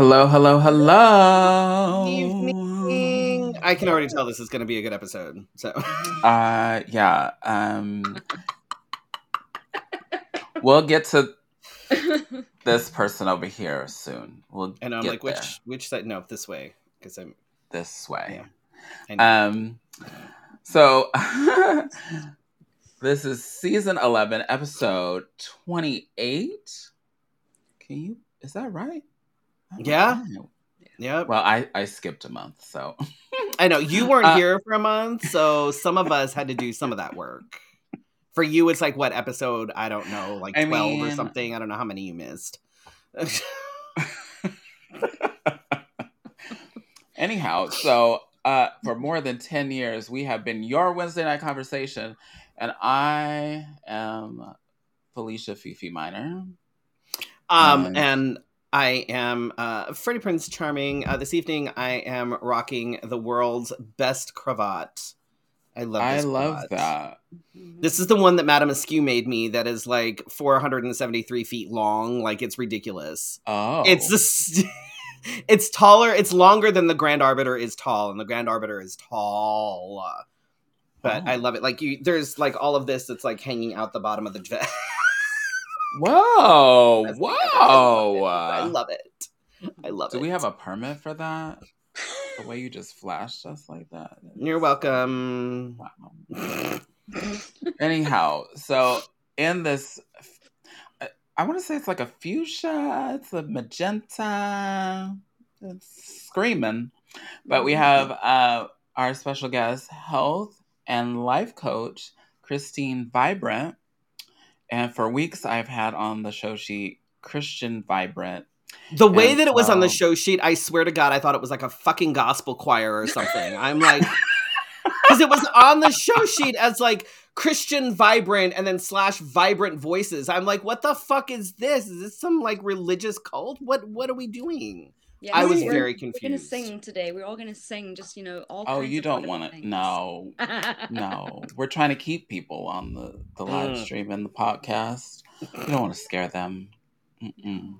Hello, hello, hello. Evening. I can already tell this is going to be a good episode. So, Uh, yeah. Um, we'll get to this person over here soon. We'll and I'm like, there which which side? No, this way, because I'm. this way. Know. Um, so this is season eleven, episode twenty-eight. Can you? Is that right? I don't Yeah. Well, I I skipped a month, so I know you weren't Uh, here for a month, so some of us had to do some of that work. For you, it's like what episode? I don't know, like I twelve or something. I don't know how many you missed. Anyhow, so uh, for more than 10 years, we have been your Wednesday night conversation, and I am Felicia Fefe Minor. Um, Nice. and I am uh, Freddie Prince Charming. Uh, this evening, I am rocking the world's best cravat. I love. This. I This love that. This is the one that Madame Askew made me. That is like 473 feet long. Like it's ridiculous. Oh. It's this. it's taller. It's longer than the Grand Arbiter is tall, and the Grand Arbiter is tall. But Oh. I love it. Like you, there's like all of this that's like hanging out the bottom of the dress. Whoa. Whoa. I Whoa. love it. I love Do it. Do we have a permit for that? The way you just flashed us like that. You're welcome. Wow. Anyhow, so in this, I- I want to say it's like a fuchsia, it's a magenta, it's screaming. But we have uh, our special guest, health and life coach, Christine Vibrant. And for weeks, I've had on the show sheet Christian Vibrant. The way And that it was on the show sheet, I swear to God, I thought it was like a fucking gospel choir or something. I'm like, because it was on the show sheet as like Christian vibrant and then slash vibrant voices. I'm like, what the fuck is this? Is this some like religious cult? What what are we doing? Yeah, I was we're- very We're gonna sing today. We're all gonna sing, just you know, all. Oh, kinds you of don't want to? No, no. We're trying to keep people on the, the live Mm. stream and the podcast. You don't want to scare them. Mm-mm.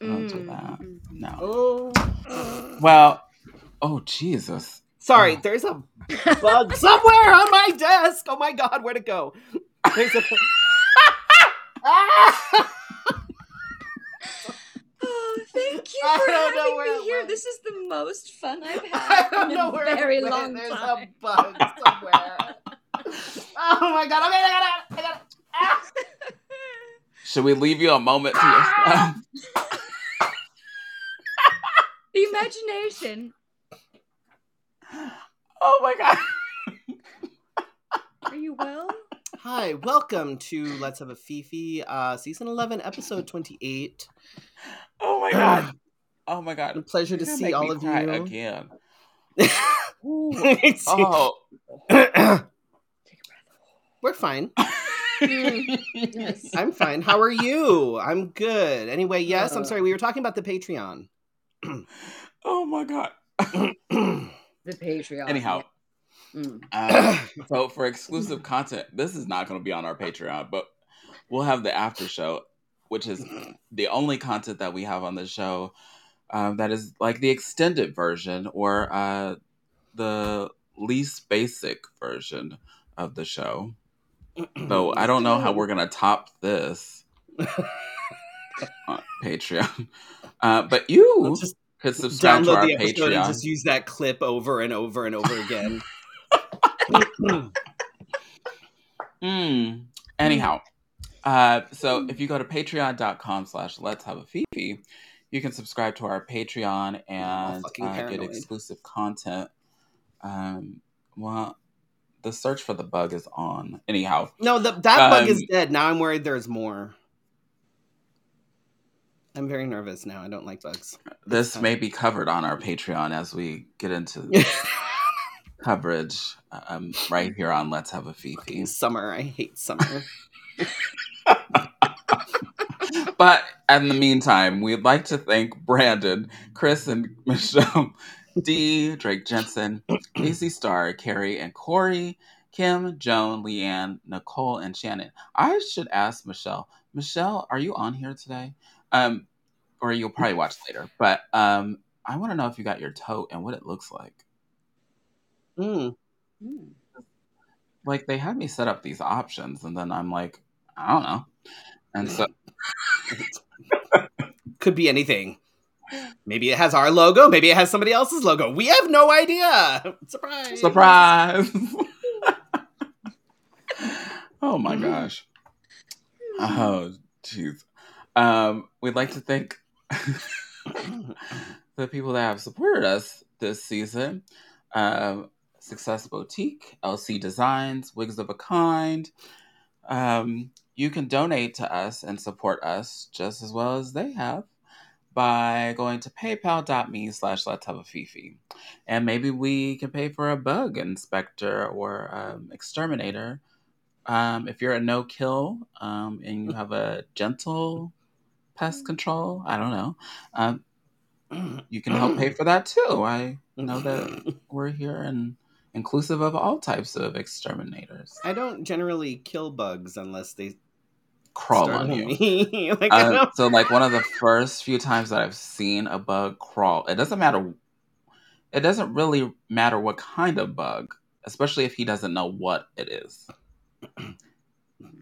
Don't do that. mm, No. Oh, Well, oh Jesus. sorry. There's a bug somewhere on my desk. Oh my God, where'd it go? There's a. Ah! Oh, thank you I for don't know having where me here. went. This is the most fun I've I had don't in know a where it very went. long There's time. a bug somewhere. oh my god! Okay, I got it. I got it. Ah! Should we leave you a moment to yourself? The imagination. oh my God. Are you well? Hi, welcome to Let's Have a Fefe, uh, season eleven, episode twenty-eight. Oh my God. Oh my god! A pleasure to You're gonna see make all me of cry you. again. It's- Oh. Take a We're fine. Yes. I'm fine. How are you? I'm good. Anyway, yes, I'm sorry. We were talking about the Patreon. Oh my God. The Patreon. Anyhow, Mm. uh, so for exclusive content, this is not going to be on our Patreon, but we'll have the after show, which is the only content that we have on the show um, that is like the extended version or uh, the least basic version of the show. So I don't know how we're going to top this on Patreon. Uh, but you just could subscribe to download our the episode and just use that clip over and over and over again. Mm. Anyhow, uh, so if you go to patreon.com slash let's have a Fefe, you can subscribe to our Patreon and uh, get exclusive content. Um, well, the search for the bug is on. Anyhow, No, the, that bug is Um, dead. Now I'm worried there's more. I'm very nervous now. I don't like bugs. this may be covered on our Patreon as we get into coverage um, right here on Let's Have a Fefe. summer. I hate summer. But in the meantime, we'd like to thank Brandon, Chris, and Michelle, D, Drake Jensen, Casey Starr, Carrie, and Corey, Kim, Joan, Leanne, Nicole, and Shannon. I should ask Michelle. Michelle, are you on here today? Um, or you'll probably watch later. But um, I want to know if you got your tote and what it looks like. Mm. Mm. Like they had me set up these options, and then I'm like, I don't know. And so Could be anything. Maybe it has our logo. Maybe it has somebody else's logo. We have no idea. Surprise! surprise! oh my gosh. Oh jeez. Um, we'd like to thank the people that have supported us this season. Um, Success Boutique, LC Designs, Wigs of a Kind. Um, you can donate to us and support us just as well as they have by going to paypal.me slash let's have a fefe. And maybe we can pay for a bug inspector or um, exterminator. Um, if you're a no kill um, and you have a gentle pest control, I don't know. Um, you can help pay for that too. I know that we're here and inclusive of all types of exterminators. I don't generally kill bugs unless they Crawl on you. me. like, Um, so like one of the first few times that I've seen a bug crawl, it doesn't matter. It doesn't really matter what kind of bug, especially if he doesn't know what it is,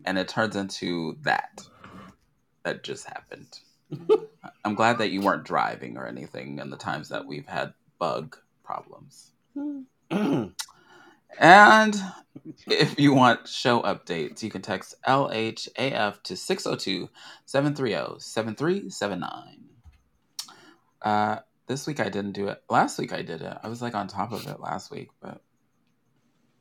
and it turns into that. That just happened. I'm glad that you weren't driving or anything in the times that we've had bug problems. And if you want show updates, you can text LHAF to 602 730 7379. Uh, This week I didn't do it. Last week I did it. I was like on top of it last week, but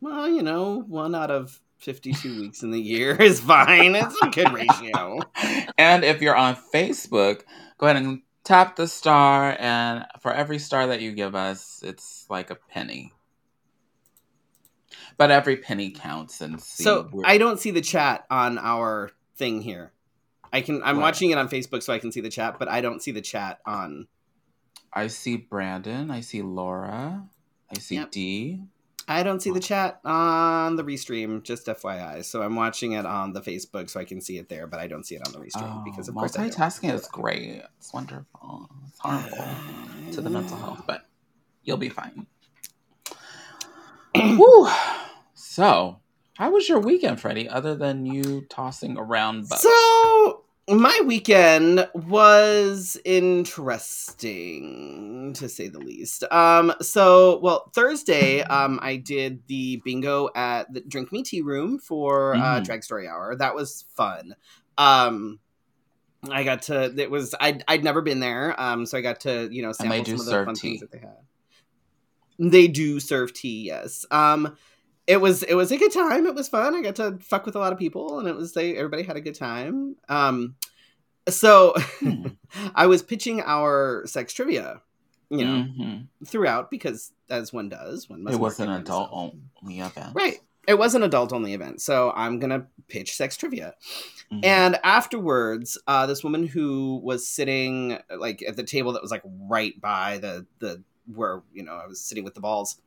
well, you know, one out of 52 weeks in the year is fine. It's a good ratio. and if you're on Facebook, go ahead and tap the star. And for every star that you give us, it's like a penny. But every penny counts. And see, So I don't see the chat on our thing here. I can. I'm watching it on Facebook, so I can see the chat, but I don't see the chat on. I see Brandon. I see Laura. I see Yep. Dee. I don't see the chat on the restream. Just FYI. So I'm watching it on the Facebook, so I can see it there, but I don't see it on the restream Oh, because of course multitasking is great. It's wonderful. It's harmful to the mental health, but you'll be fine. Whew. So, how was your weekend, Freddie? Other than you tossing around bugs? So my weekend was interesting to say the least. Um, so well, Thursday, um, I did the bingo at the Drink Me Tea Room for uh, Mhm. Drag Story Hour. That was fun. Um, I got to. It was I'd I'd never been there. Um, so I got to you know sample some of the fun tea. things that they had. They do serve tea. Yes. Um, it was it was a good time. It was fun. I got to fuck with a lot of people, and it was they everybody had a good time. Um, so Hmm. I was pitching our sex trivia, you know, Mhm. throughout because as one does, one must It was an adult only event. right? It was an adult only event, so I'm gonna pitch sex trivia. Mhm. And afterwards, uh, this woman who was sitting like at the table that was like right by the the where you know I was sitting with the balls,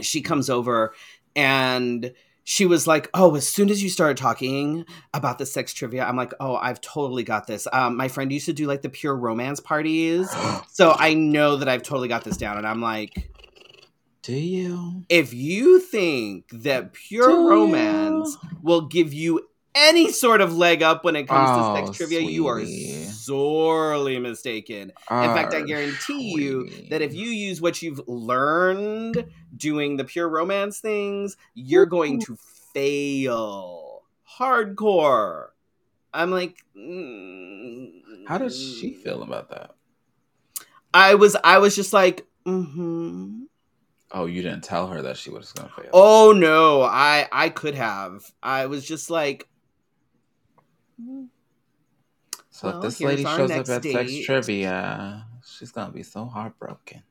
she comes over and she was like, "Oh, as soon as you started talking about the sex trivia, I'm like, oh, I've totally got this. Um, my friend used to do like the pure romance parties, so I know that I've totally got this down." And I'm like, Do you? if you think that pure Do romance you? will give you any sort of leg up when it comes to Oh, sex trivia, you are sorely mistaken. In fact, I guarantee you that if you use what you've learned doing the pure romance things, you're going to fail hardcore. I'm like, mm, How does she feel about that? I was, I was just like, mm-hmm. Oh, you didn't tell her that she was going to fail. Oh no, I I could have. I was just like so well, if this lady shows up at sex trivia, she's to be so heartbroken.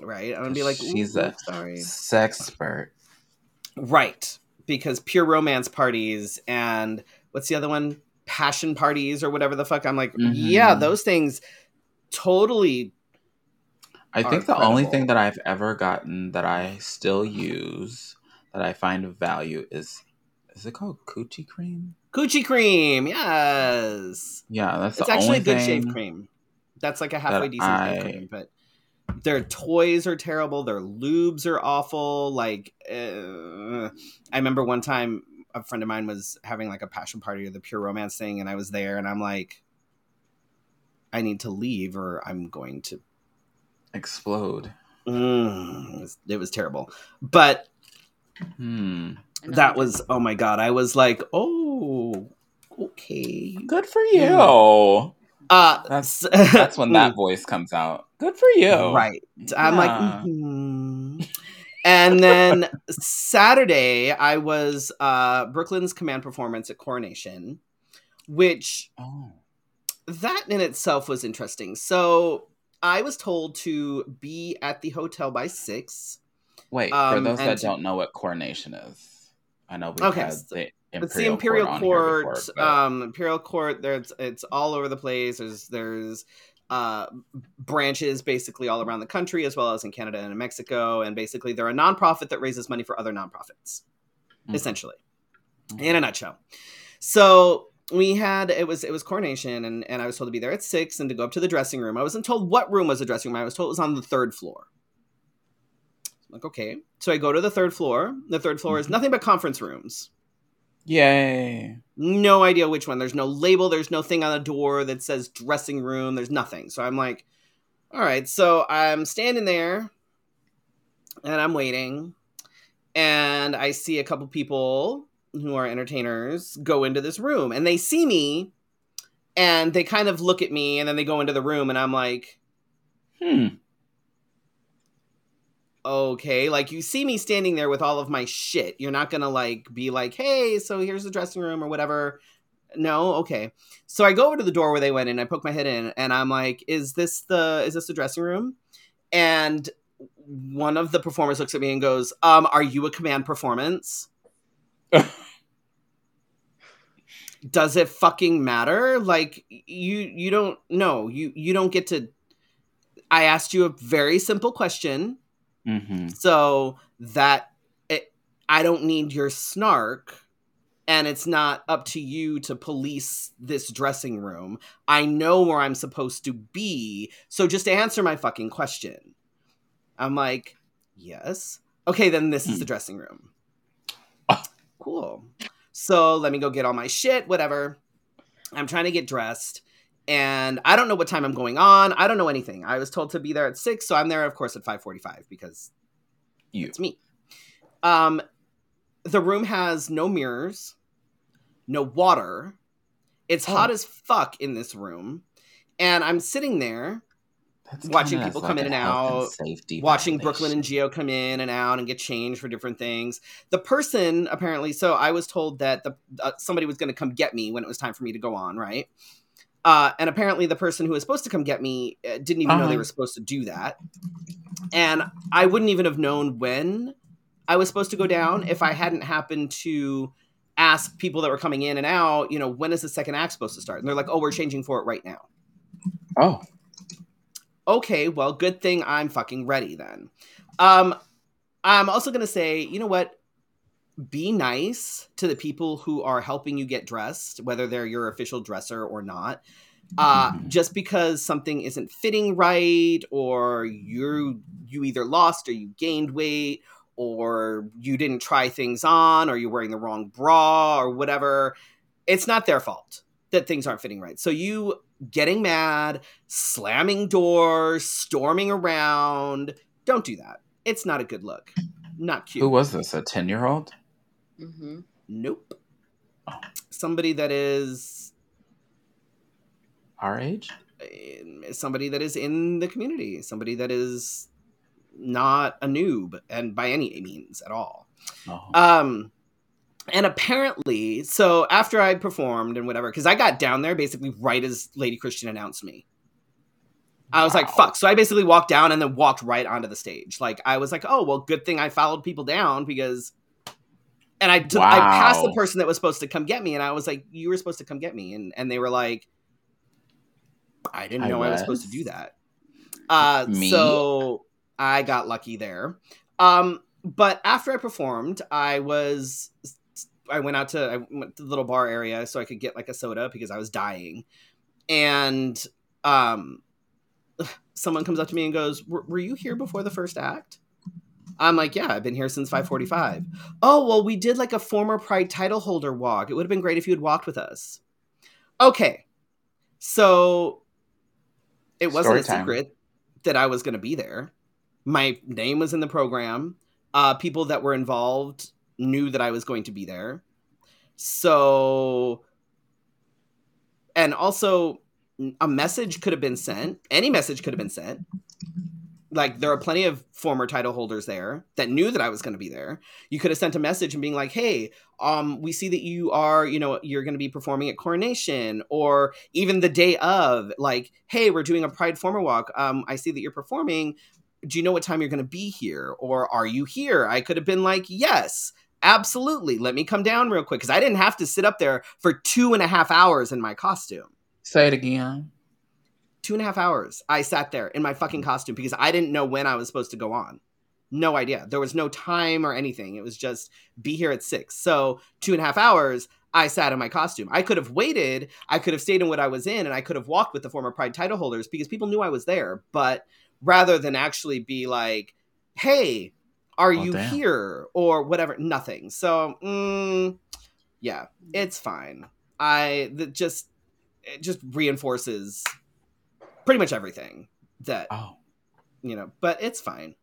right. I'm gonna be like, She's a sorry. Sexpert. Right, because pure romance parties and what's the other one? Passion parties or whatever the fuck. I'm like, yeah, Mhm. those things totally. I think the only thing that I've ever gotten that I still use that I find of value is is it called coochie cream? Coochie cream, yes. Yeah, that's It's the actually only a good thing. shave cream. That's like a halfway decent I- shave cream, but their toys are terrible. Their lubes are awful. Like, uh, I remember one time a friend of mine was having like a passion party or the pure romance thing, and I was there, and I'm like, I need to leave, or I'm going to. Explode. Mm, it, was, it was terrible, but Hmm. that was oh my god! I was like, oh, okay. Good for you. Uh, That's that's when that voice comes out. Good for you. Right. I'm like, Yeah. mhm. and then Saturday, I was uh, Brooklyn's command performance at Coronation, which Oh. that in itself was interesting. So I was told to be at the hotel by six. Wait, for Um, those that to- don't know what coronation is, I know we've Okay, had so the Imperial it's the Imperial Court, Court, before, but- um, Imperial Court. There's it's all over the place. There's there's uh, branches basically all around the country, as well as in Canada and in Mexico. And basically, they're a nonprofit that raises money for other nonprofits, Mhm. essentially, in a nutshell. So we had it was it was coronation, and and I was told to be there at six and to go up to the dressing room. I wasn't told what room was the dressing room. I was told it was on the third floor. I'm like okay, so I go to the third floor. The third floor is Mhm. nothing but conference rooms. Yay! No idea which one. There's no label. There's no thing on the door that says dressing room. There's nothing. So I'm like, all right. So I'm standing there and I'm waiting. And I see a couple people who are entertainers go into this room and they see me and they kind of look at me and then they go into the room and I'm like, Hmm. Okay like you see me standing there with all of my shit. You're not gonna like be like hey so here's the dressing room or whatever. No? Okay. So i go over to the door where they went in i poke my head in and i'm like is this the is this the dressing room? And one of the performers looks at me and goes um are you a command performance? Does it fucking matter? Like you you don't know you you don't get to i asked you a very simple question hmm so that it, I don't need your snark and it's not up to you to police this dressing room. I know where I'm supposed to be. So just answer my fucking question. I'm like, yes. Okay, then this is Hmm. the dressing room. Ah. Cool. So let me go get all my shit, whatever. I'm trying to get dressed and I don't know what time I'm going on. I don't know anything. I was told to be there at 6, so I'm there of course at 5:45 because You. it's me. Um, the room has no mirrors, no water. It's Oh. hot as fuck in this room, and I'm sitting there That's watching people like come in and out, safety watching Brooklyn and. Geo come in and out and get changed for different things. The person apparently, so I was told that the uh, somebody was going to come get me when it was time for me to go on, right? Uh, and apparently, the person who was supposed to come get me uh, didn't even know they Uh-huh. were supposed to do that, and I wouldn't even have known when I was supposed to go down if I hadn't happened to ask people that were coming in and out, you know, when is the second act supposed to start? And they're like, oh, we're changing for it right now Oh, okay, well, good thing I'm fucking ready then. Um, I'm also gonna say, you know what? Be nice to the people who are helping you get dressed, whether they're your official dresser or not. Uh, Mhm. just because something isn't fitting right, or you you either lost or you gained weight, or you didn't try things on, or you're wearing the wrong bra, or whatever, it's not their fault that things aren't fitting right. So you getting mad, slamming doors, storming around. Don't do that. It's not a good look. Not cute. who was this? A ten-year-old? Mm-hmm. Nope. Oh. Somebody that is Our age? eh, somebody that is in the community, somebody that is not a noob and by any means at all. Oh. Um and apparently, so after I performed and whatever, because I got down there basically right as Lady Christian announced me. I was like, fuck. So I basically walked down and then walked right onto the stage. Like I was like, oh well, good thing I followed people down because and I took I passed the person that was supposed to come get me, and I was like, you were supposed to come get me, and and they were like, I didn't I know I was supposed to do that. Uh, Me? so I got lucky there. Um, but after I performed, I was I went out to I went to the little bar area so I could get like a soda because I was dying, and um, someone comes up to me and goes, "Were were you here before the first act?" I'm like, "Yeah, I've been here since 5:45." Oh well, we did like a former Pride title holder walk. It would have been great if you had walked with us. Okay, so it wasn't Story a time. secret that I was going to be there. My name was in the program. Uh, people that were involved knew that I was going to be there. So, and also, a message could have been sent. Any message could have been sent. Like, there are plenty of former title holders there that knew that I was going to be there. You could have sent a message and being like, hey, um, we see that you are, you know, you're going to be performing at Coronation, or even the day of, like, hey, we're doing a Pride Former Walk. Um, I see that you're performing. Do you know what time you're going to be here, or are you here? I could have been like, yes, absolutely. Let me come down real quick because I didn't have to sit up there for two and a half hours in my costume. Say it again. Two and a half hours. I sat there in my fucking costume because I didn't know when I was supposed to go on. No idea. There was no time or anything. It was just be here at six. So two and a half hours. I sat in my costume. I could have waited. I could have stayed in what I was in, and I could have walked with the former Pride title holders because people knew I was there. But rather than actually be like, "Hey, are Oh, you damn. here?" or whatever, nothing. So, mm, yeah, it's fine. I just it just reinforces pretty much everything that Oh, you know. But it's fine.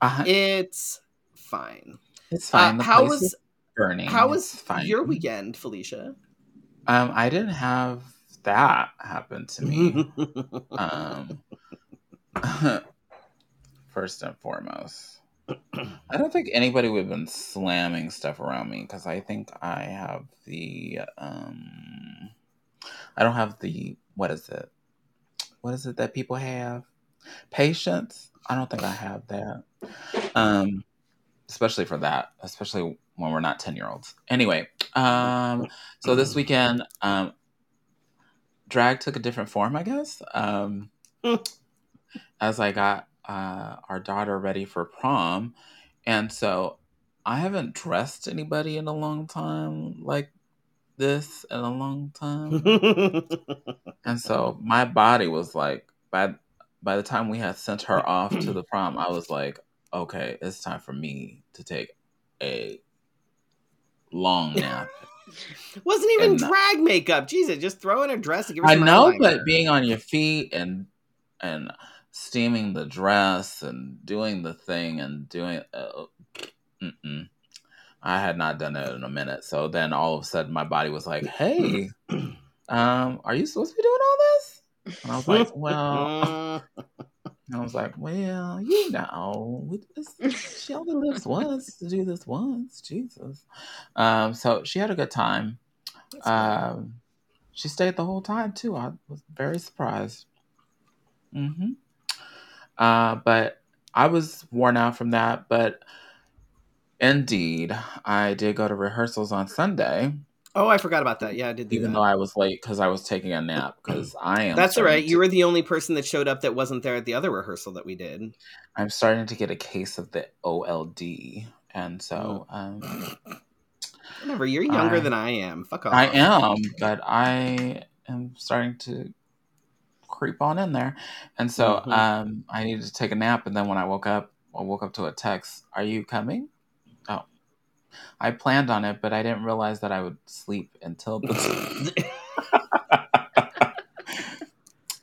uh, It's fine. it's fine. Uh, how was burning. how was your weekend, Felicia? Um, I didn't have that happen to me. um, first and foremost, I don't think anybody would have been slamming stuff around me because I think I have the um, I don't have the what is it? What is it that people have? Patience. I don't think I have that. Um, especially for that, especially when we're not ten year olds. Anyway, um, so this weekend, um, drag took a different form, I guess. Um, as I got uh, our daughter ready for prom, and so I haven't dressed anybody in a long time like this in a long time, and so my body was like by by the time we had sent her off to the prom, I was like, okay, it's time for me to take a long nap. Wasn't even And, uh, drag makeup. Jesus, just throw in a dress and give her I know, eyeliner. but being on your feet and and steaming the dress and doing the thing and doing, uh, mm-mm. I had not done it in a minute. So then all of a sudden, my body was like, "Hey, um, are you supposed to be doing all this?" And I was like, "Well," I was like, "Well, you know, she only lives once to do this once, Jesus." Um, so she had a good time. Um, she stayed the whole time too. I was very surprised. hmm Uh, but I was worn out from that. But indeed, I did go to rehearsals on Sunday, oh, I forgot about that. Yeah, I did even that. though I was late because I was taking a nap. Because I am. That's all right. starting You were the only person that showed up that wasn't there at the other rehearsal that we did. I'm starting to get a case of the OLD, and so um, Whatever. You're younger I- than I am. Fuck off. I am, but I am starting to creep on in there. And so Mhm. um, I needed to take a nap. And then when I woke up, I woke up to a text Are you coming? I planned on it, but I didn't realize that I would sleep until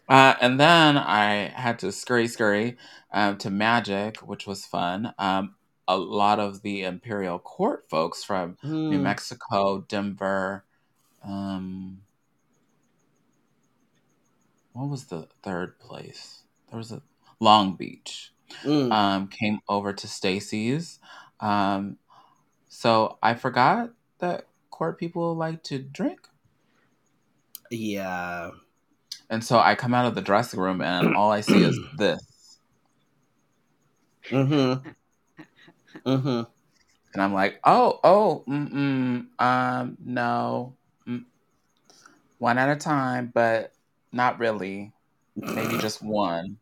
uh, and then I had to scurry, scurry um, to Magic, which was fun. Um, a lot of the Imperial Court folks from New Hmm. Mexico, Denver. Um, what was the third place? There was a Long Beach. Mm. Um, came over to Stacy's. Um, so I forgot that court people like to drink, yeah. and so I come out of the dressing room and all I see is this, Mm-hmm. Mm-hmm. and I'm like, oh, oh, mm, um, no, mm, one at a time, but not really. maybe just one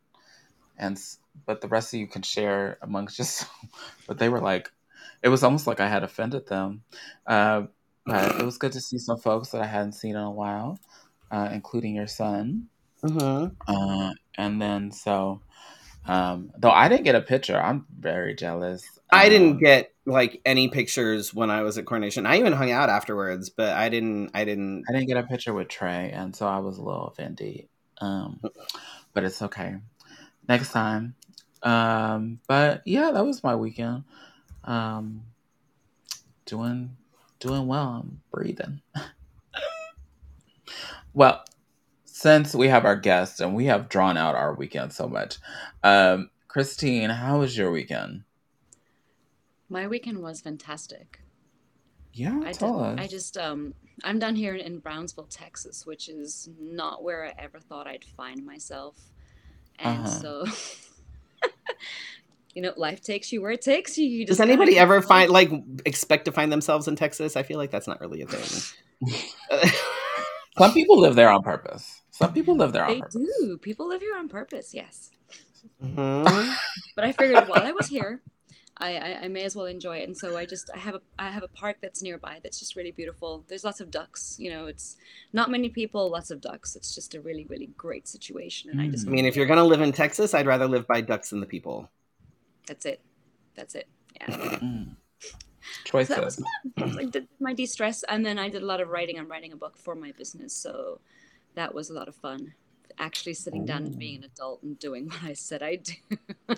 and but the rest of you can share amongst just but they were like it was almost like i had offended them uh, but it was good to see some folks that I hadn't seen in a while, uh, including your son. Mhm. Uh, and then so, um, though I didn't get a picture, I'm very jealous. I didn't Um, get like any pictures when I was at coronation. I even hung out afterwards, but I didn't. I didn't. I didn't get a picture with Trey, and so I was a little offended. Um, but it's okay. Next time. Um, but yeah, that was my weekend. Um, doing doing well. I'm breathing. well, since we have our guest and we have drawn out our weekend so much, um, Christine, how was your weekend? My weekend was fantastic. Yeah, I tell did, us. I just um I'm down here in Brownsville, Texas, which is not where I ever thought I'd find myself. And Uh-huh. so you know, life takes you where it takes you. you Does just gotta anybody ever going. find like expect to find themselves in Texas? I feel like that's not really a thing. Some people live there on purpose. Some people live there on They purpose. do. People live here on purpose, yes. Mhm. But I figured while I was here, I, I, I may as well enjoy it. And so I just I have a I have a park that's nearby that's just really beautiful. There's lots of ducks. You know, it's not many people, lots of ducks. It's just a really really great situation. And I just I mean, if you're gonna live in Texas, I'd rather live by ducks than the people. That's it, that's it. Yeah. Mm. So that was fun. I did my de stress, and then I did a lot of writing. I'm writing a book for my business, so that was a lot of fun. Actually, sitting down and being an adult and doing what I said I'd do.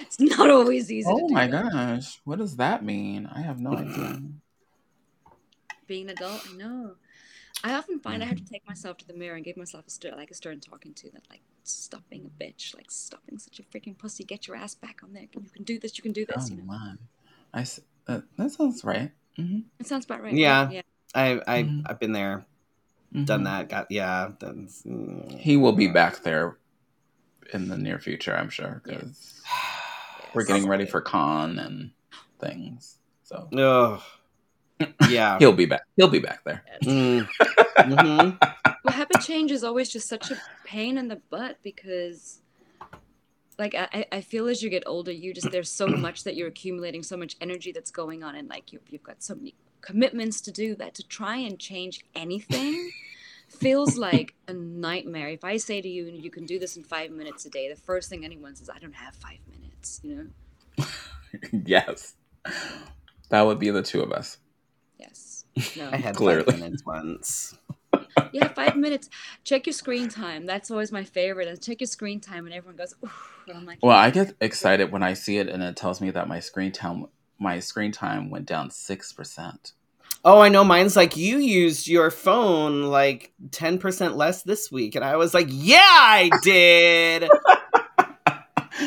it's not always easy. Oh my that. gosh. What does that mean? I have no idea. being an adult, I know. I often find I have to take myself to the mirror and give myself a stern, like a stern talking to that, like stop being a bitch, like stop being such a freaking pussy, get your ass back on there. You can do this, you can do this. Oh You know, my. I s- uh, that sounds right. Mm-hmm. it sounds about right. Yeah. yeah. I, I Mhm. I've been there, done that. Got yeah. That's, mm. He will be back there in the near future, I'm sure, because we're getting ready for con and things. So Ugh. Yeah. he'll be back. He'll be back there. Mm. Mhm. Well, habit change is always just such a pain in the butt because, like, I, I feel as you get older, you just there's so much that you're accumulating, so much energy that's going on, and like you've you've got so many commitments to do that to try and change anything feels like a nightmare. If I say to you, you can do this in five minutes a day, the first thing anyone says, I don't have five minutes. You know? yes. That would be the two of us. Yes. No. I had Clearly. five minutes once. yeah, five minutes. Check your screen time. That's always my favorite. And check your screen time, and everyone goes, and I'm like, Well, I get excited when I see it and it tells me that my screen time my screen time went down six percent. Oh, I know. Mine's like you used your phone like ten percent less this week, and I was like, yeah, I did.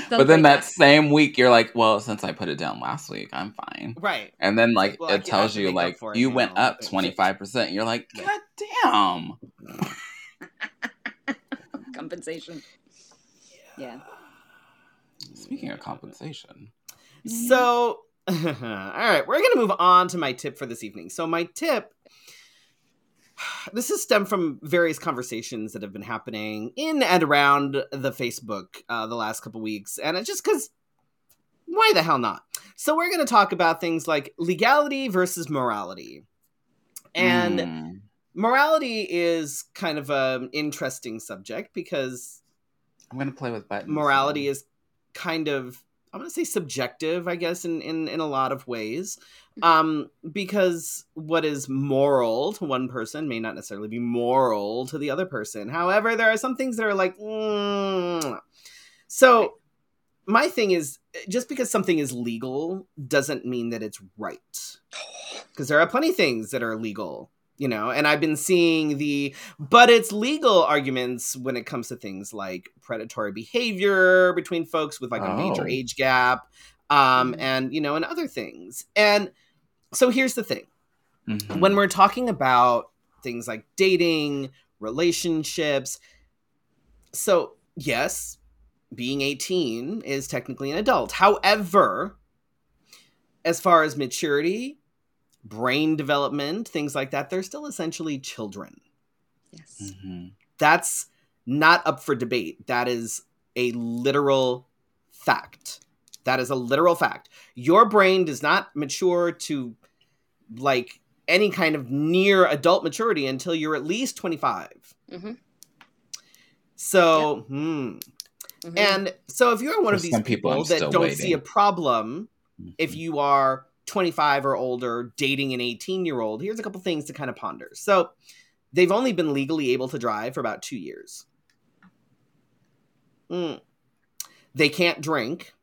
But then Celebrate that same week, you're like, well, since I put it down last week, I'm fine. right. And then like Well, it can- tells you like it you now. went up twenty five percent. You're like, god damn. compensation. Yeah. Speaking of compensation, So, all right, we're going to move on to my tip for this evening. So, my tip this has stemmed from various conversations that have been happening in and around the Facebook uh, the last couple weeks. And it's just because why the hell not? So, we're going to talk about things like legality versus morality. And Mm. morality is kind of an interesting subject because I'm gonna play with buttons. morality is kind of i'm going to say subjective i guess in, in in a lot of ways um because what is moral to one person may not necessarily be moral to the other person however there are some things that are like mm. so my thing is just because something is legal doesn't mean that it's right because there are plenty of things that are legal you know and i've been seeing the but it's legal arguments when it comes to things like predatory behavior between folks with like a major Oh. age gap um Mhm. and you know and other things and so here's the thing Mhm. when we're talking about things like dating relationships so yes being 18 is technically an adult however as far as maturity brain development things like that they're still essentially children Yes. Mhm. that's not up for debate that is a literal fact that is a literal fact your brain does not mature to like any kind of near adult maturity until you're at least 25. Mm-hmm. So, hmm. Mm-hmm. And so if you're one For of these people, people, that don't see a problem if Mhm. you are 25 or older dating an 18 year old, here's a couple things to kind of ponder. So they've only been legally able to drive for about two years. Mm. They can't drink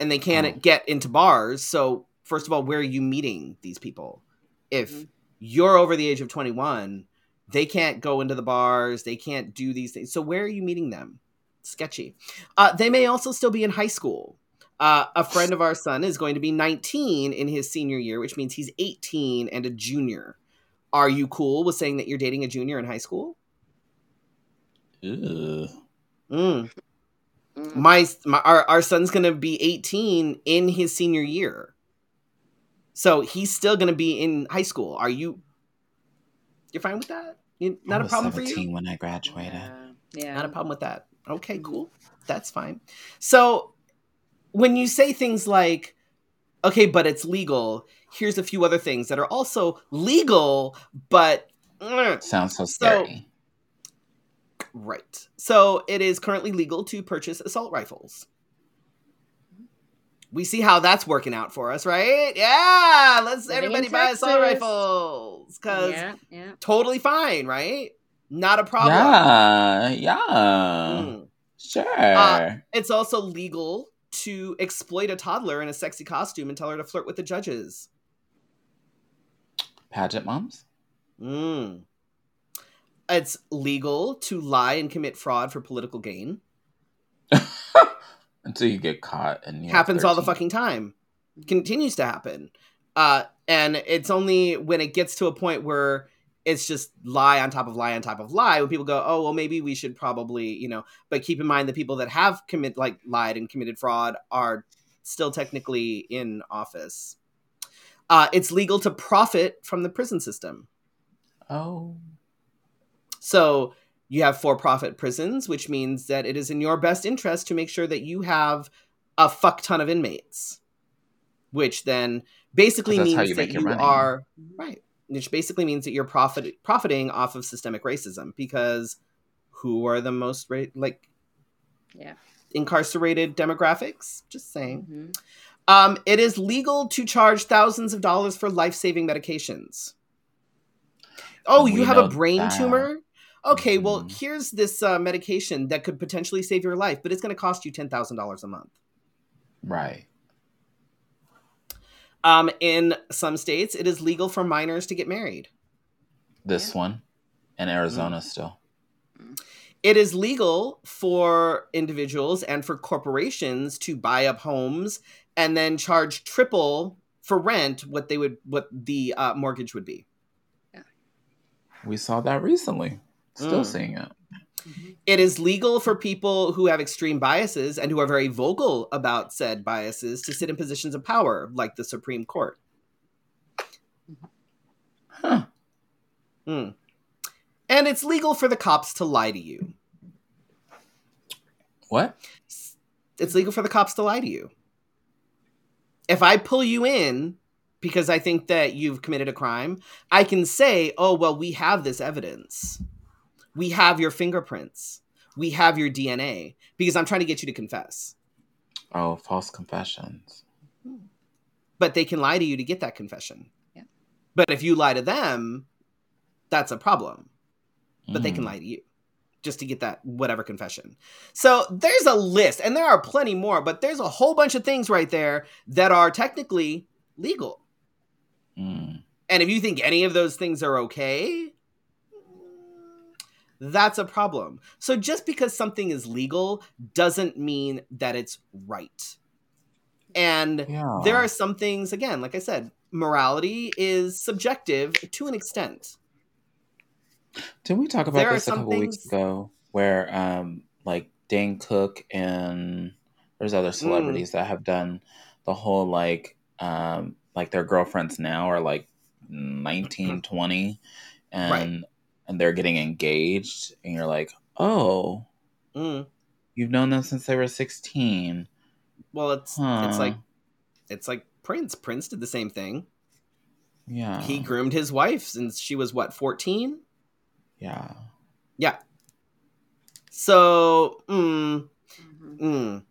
and they can't Oh. get into bars. So, first of all, where are you meeting these people? If Mhm. you're over the age of 21, they can't go into the bars, they can't do these things. So, where are you meeting them? Sketchy. Uh, they may also still be in high school. Uh, a friend of our son is going to be 19 in his senior year, which means he's 18 and a junior. Are you cool with saying that you're dating a junior in high school? Mm. Mm. My, my our, our son's going to be 18 in his senior year. So he's still going to be in high school. Are you you're fine with that? You, I not a was problem for you? when I graduated. Yeah. yeah. Not a problem with that. Okay, cool. That's fine. So when you say things like, okay, but it's legal, here's a few other things that are also legal, but mm, Sounds so So- scary. right. So it is currently legal to purchase assault rifles. We see how that's working out for us, right? Yeah, let's Living everybody buy assault rifles because Yeah, yeah. totally fine, right? Not a problem. yeah, yeah. Mm. Sure. Uh, It's also legal to exploit a toddler in a sexy costume and tell her to flirt with the judges. Pageant moms? Mm. It's legal to lie and commit fraud for political gain. Until you get caught and Happens all the fucking time. Continues to happen. Uh, and it's only when it gets to a point where it's just lie on top of lie on top of lie when people go, oh, well, maybe we should probably, you know, but keep in mind the people that have commit like lied and committed fraud are still technically in office. Uh, it's legal to profit from the prison system. Oh. So you have for profit prisons, which means that it is in your best interest to make sure that you have a fuck ton of inmates, which then basically 'Cause that's how means you that you money. are right. Which basically means that you're profit profiting off of systemic racism because who are the most ra- like Yeah. incarcerated demographics? Just saying. Mhm. Um, it is legal to charge thousands of dollars for life saving medications. Oh, And you have a brain that. tumor? Okay, well, Mhm. here's this uh, medication that could potentially save your life, but it's going to cost you $10,000 a month. Right. Um, in some states, it is legal for minors to get married. This one in Arizona still. It is legal for individuals and for corporations to buy up homes and then charge triple for rent what they would what the uh, mortgage would be. Yeah. We saw that recently. Still Mm. seeing it. It is legal for people who have extreme biases and who are very vocal about said biases to sit in positions of power, like the Supreme Court. Huh. Mm. And it's legal for the cops to lie to you. What? It's legal for the cops to lie to you. If I pull you in because I think that you've committed a crime, I can say, oh, well, we have this evidence. We have your fingerprints. We have your DNA because I'm trying to get you to confess. Oh, false confessions. But they can lie to you to get that confession. Yeah. But if you lie to them, that's a problem. But they can Mm. lie to you just to get that whatever confession. So there's a list, and there are plenty more, but there's a whole bunch of things right there that are technically legal. Mm. And if you think any of those things are okay, that's a problem. So just because something is legal doesn't mean that it's right. And Yeah. there are some things, again, like I said, morality is subjective to an extent. Didn't we talk about There this a couple weeks things- ago where um like Dane Cook and there's Mm. other celebrities that have done the whole like um like their girlfriends now are like 19, 20 and and they're getting engaged and you're like, "Oh, Mm. you've known them since they were 16." Well, it's Huh. it's like it's like Prince. Prince did the same thing. Yeah. he groomed his wife since she was what 14 yeah. Yeah. So mm, Mhm. mm,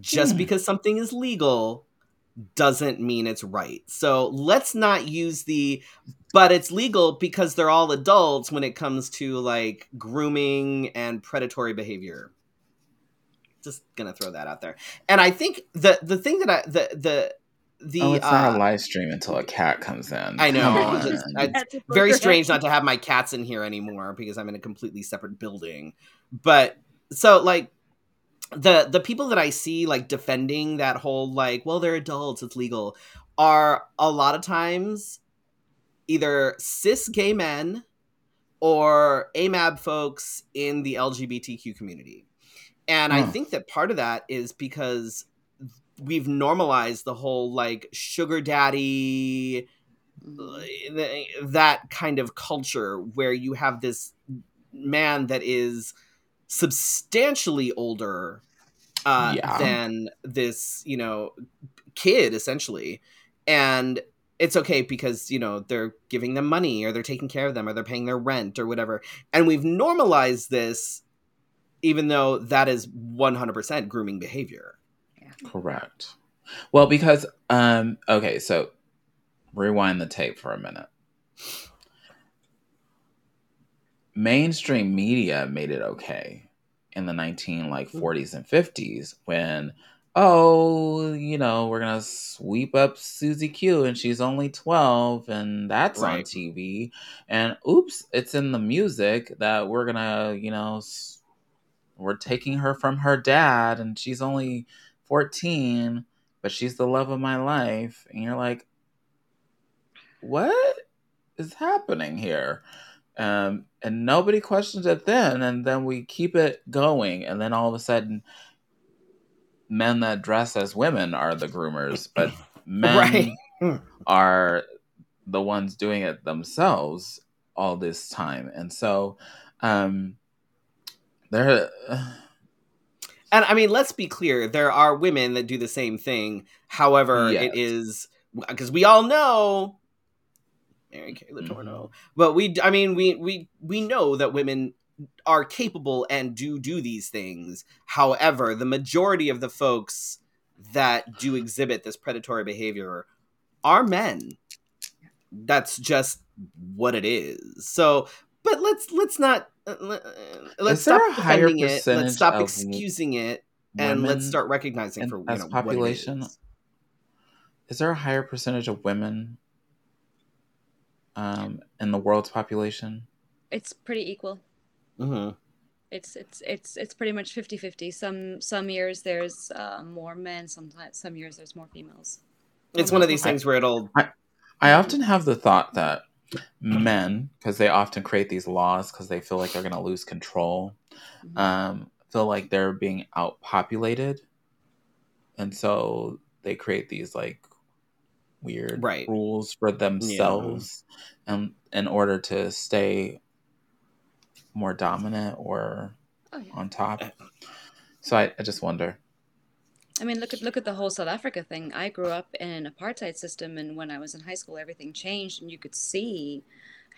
just Hmm. because something is legal doesn't mean it's right. So let's not use the but it's legal because they're all adults when it comes to like grooming and predatory behavior. Just gonna throw that out there. And i think the the thing that i the the the oh, it's not uh, a live stream until a cat comes in. I know, Come just- I- That's a very strange not to have my cats in here anymore because I'm in a completely separate building. But so like the the people that I see like defending that whole like well they're adults it's legal are a lot of times either cis gay men or AMAB folks in the LGBTQ community. And I think that part of that is because we've normalized the whole like sugar daddy Mhm. that kind of culture where you have this man that is substantially older uh, Yeah. than this, you know, kid essentially, and it's okay because you know they're giving them money or they're taking care of them or they're paying their rent or whatever, and we've normalized this, even though that is one hundred percent grooming behavior. Correct. Well, because um okay, so rewind the tape for a minute. Mainstream media made it okay in the 19 like 40s and 50s when oh, you know, we're to sweep up Susie Q and she's only 12 and that's on TV and oops, it's in the music that we're to, you know, we're taking her from her dad and she's only 14 but she's the love of my life. And you're like what is happening here? Um and nobody questions it then and then we keep it going and then all of a sudden men that dress as women are the groomers but men Right. are the ones doing it themselves all this time and so um there And I mean, let's be clear: there are women that do the same thing. However, Yes. it is because we all know Mary Kay Mhm. Letourneau, but we, I mean, we we we know that women are capable and do do these things. However, the majority of the folks that do exhibit this predatory behavior are men. That's just what it is. So, but let's let's not uh, uh, let's stop defending it. Let's stop excusing it and let's start recognizing for you as know, population? What it is. is there a higher percentage of women um in the world's population It's pretty equal. Mhm. It's it's it's it's pretty much 50-50. Some some years there's uh, more men, sometimes some years there's more females. It's one of these I- things where it'll I often have the thought that men, because they often create these laws because they feel like they're going to lose control, Mhm. um, feel like they're being outpopulated. And so they create these like weird Right. rules for themselves and um, in order to stay more dominant or Oh, yeah. on top. Uh, so I, I just wonder. I mean, look at look at the whole South Africa thing. I grew up in an apartheid system, and when I was in high school, everything changed, and you could see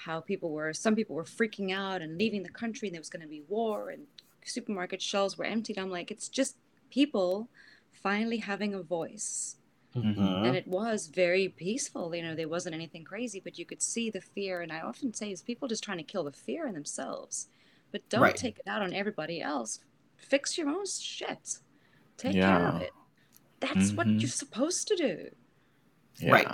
how people were. Some people were freaking out and leaving the country, and there was going to be war, and supermarket shelves were emptied. I'm like, it's just people finally having a voice, Mhm. and it was very peaceful. You know, there wasn't anything crazy, but you could see the fear. And I often say, is people just trying to kill the fear in themselves, but don't Right. take it out on everybody else. Fix your own shit. Take care of it. That's what Mhm. you're supposed to do. Yeah. Right.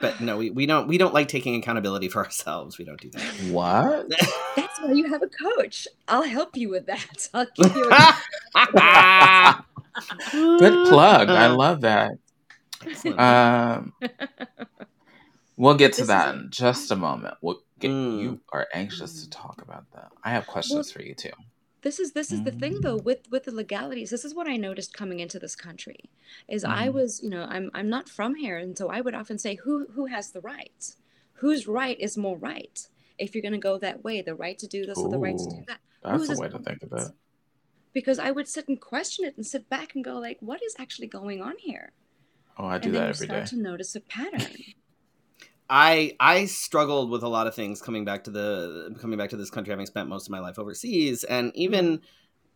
but no, we, we don't we don't like taking accountability for ourselves. We don't do that. What? That's why you have a coach. I'll help you with that. I'll give you a Good plug. I love that. Excellent. Um, we'll get to This that is- in just a moment. We'll get, Mm. You are anxious to talk about that. I have questions for you too. This is this is the thing though Mm. with with the legalities. This is what I noticed coming into this country. Is I Mhm. was, you know, I'm I'm not from here and so I would often say who who has the right? Whose right is more right? If you're going to go that way, the right to do this or the right to do that. That's Whose a way to think about it. Because I would sit and question it and sit back and go like, what is actually going on here? Oh, I do and then that you start to notice a pattern. I I struggled with a lot of things coming back to the coming back to this country, having spent most of my life overseas, and even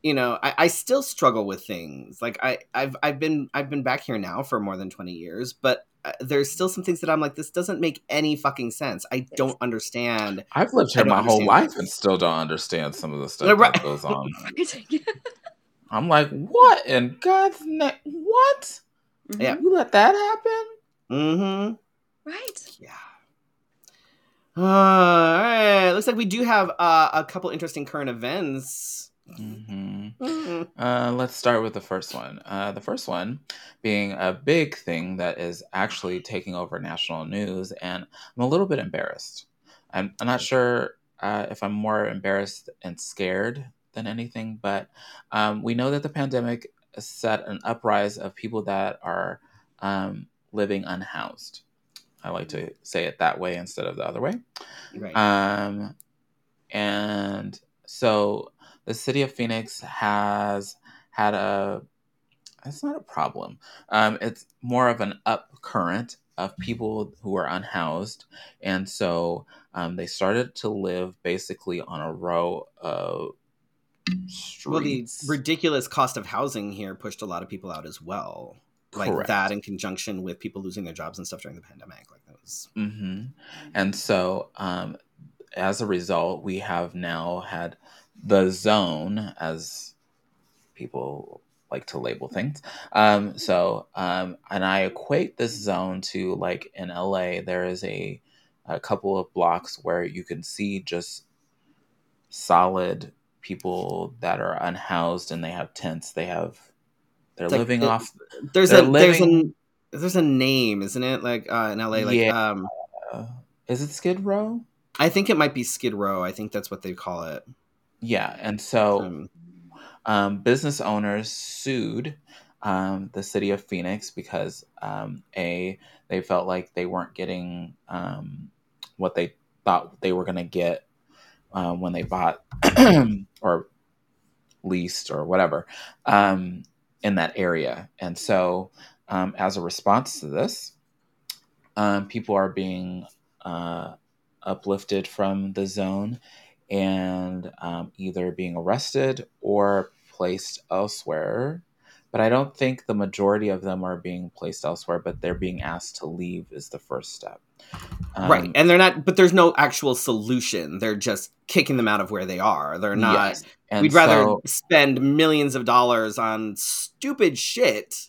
you know I, I still struggle with things. Like I I've I've been I've been back here now for more than twenty years, but uh, there's still some things that I'm like, this doesn't make any fucking sense. I don't understand. I've lived here my whole life this. and still don't understand some of the stuff right. that goes on. I'm like, what in God's name? What? Yeah. You let that happen? Mm-hmm. Right. Yeah. Uh, all right. Looks like we do have uh, a couple interesting current events. hmm Mhm. Uh, let's start with the first one. Uh, the first one being a big thing that is actually taking over national news, and I'm a little bit embarrassed. I'm, I'm not sure uh, if I'm more embarrassed and scared than anything, but um, we know that the pandemic set an uprise of people that are um, living unhoused. I like to say it that way instead of the other way. Right. Um, and so the city of Phoenix has had a. It's not a problem. Um, it's more of an up current of people who are unhoused, and so um, they started to live basically on a row of well, the ridiculous cost of housing here pushed a lot of people out as well. Like Correct. that, in conjunction with people losing their jobs and stuff during the pandemic. Like that was. hmm And so, um, as a result, we have now had the zone, as people like to label things. Um, so, um, and I equate this zone to like in LA, there is a, a couple of blocks where you can see just solid people that are unhoused and they have tents. They have, they're like living the- off. There's a there's a there's a name, isn't it? Like uh, in LA, like Yeah. um, Uh, is it Skid Row? I think it might be Skid Row. I think that's what they call it. Yeah. And so, Um, um, business owners sued um, the city of Phoenix because um, a they felt like they weren't getting um, what they thought they were going to get um, when they bought or leased or whatever um, in that area, and so um, as a response to this, um, people are being uh, uplifted from the zone and um, either being arrested or placed elsewhere. But I don't think the majority of them are being placed elsewhere, but they're being asked to leave is the first step. Um, right, and they're not, but there's no actual solution. They're just kicking them out of where they are. They're not. yes. We'd rather so- spend millions of dollars on stupid shit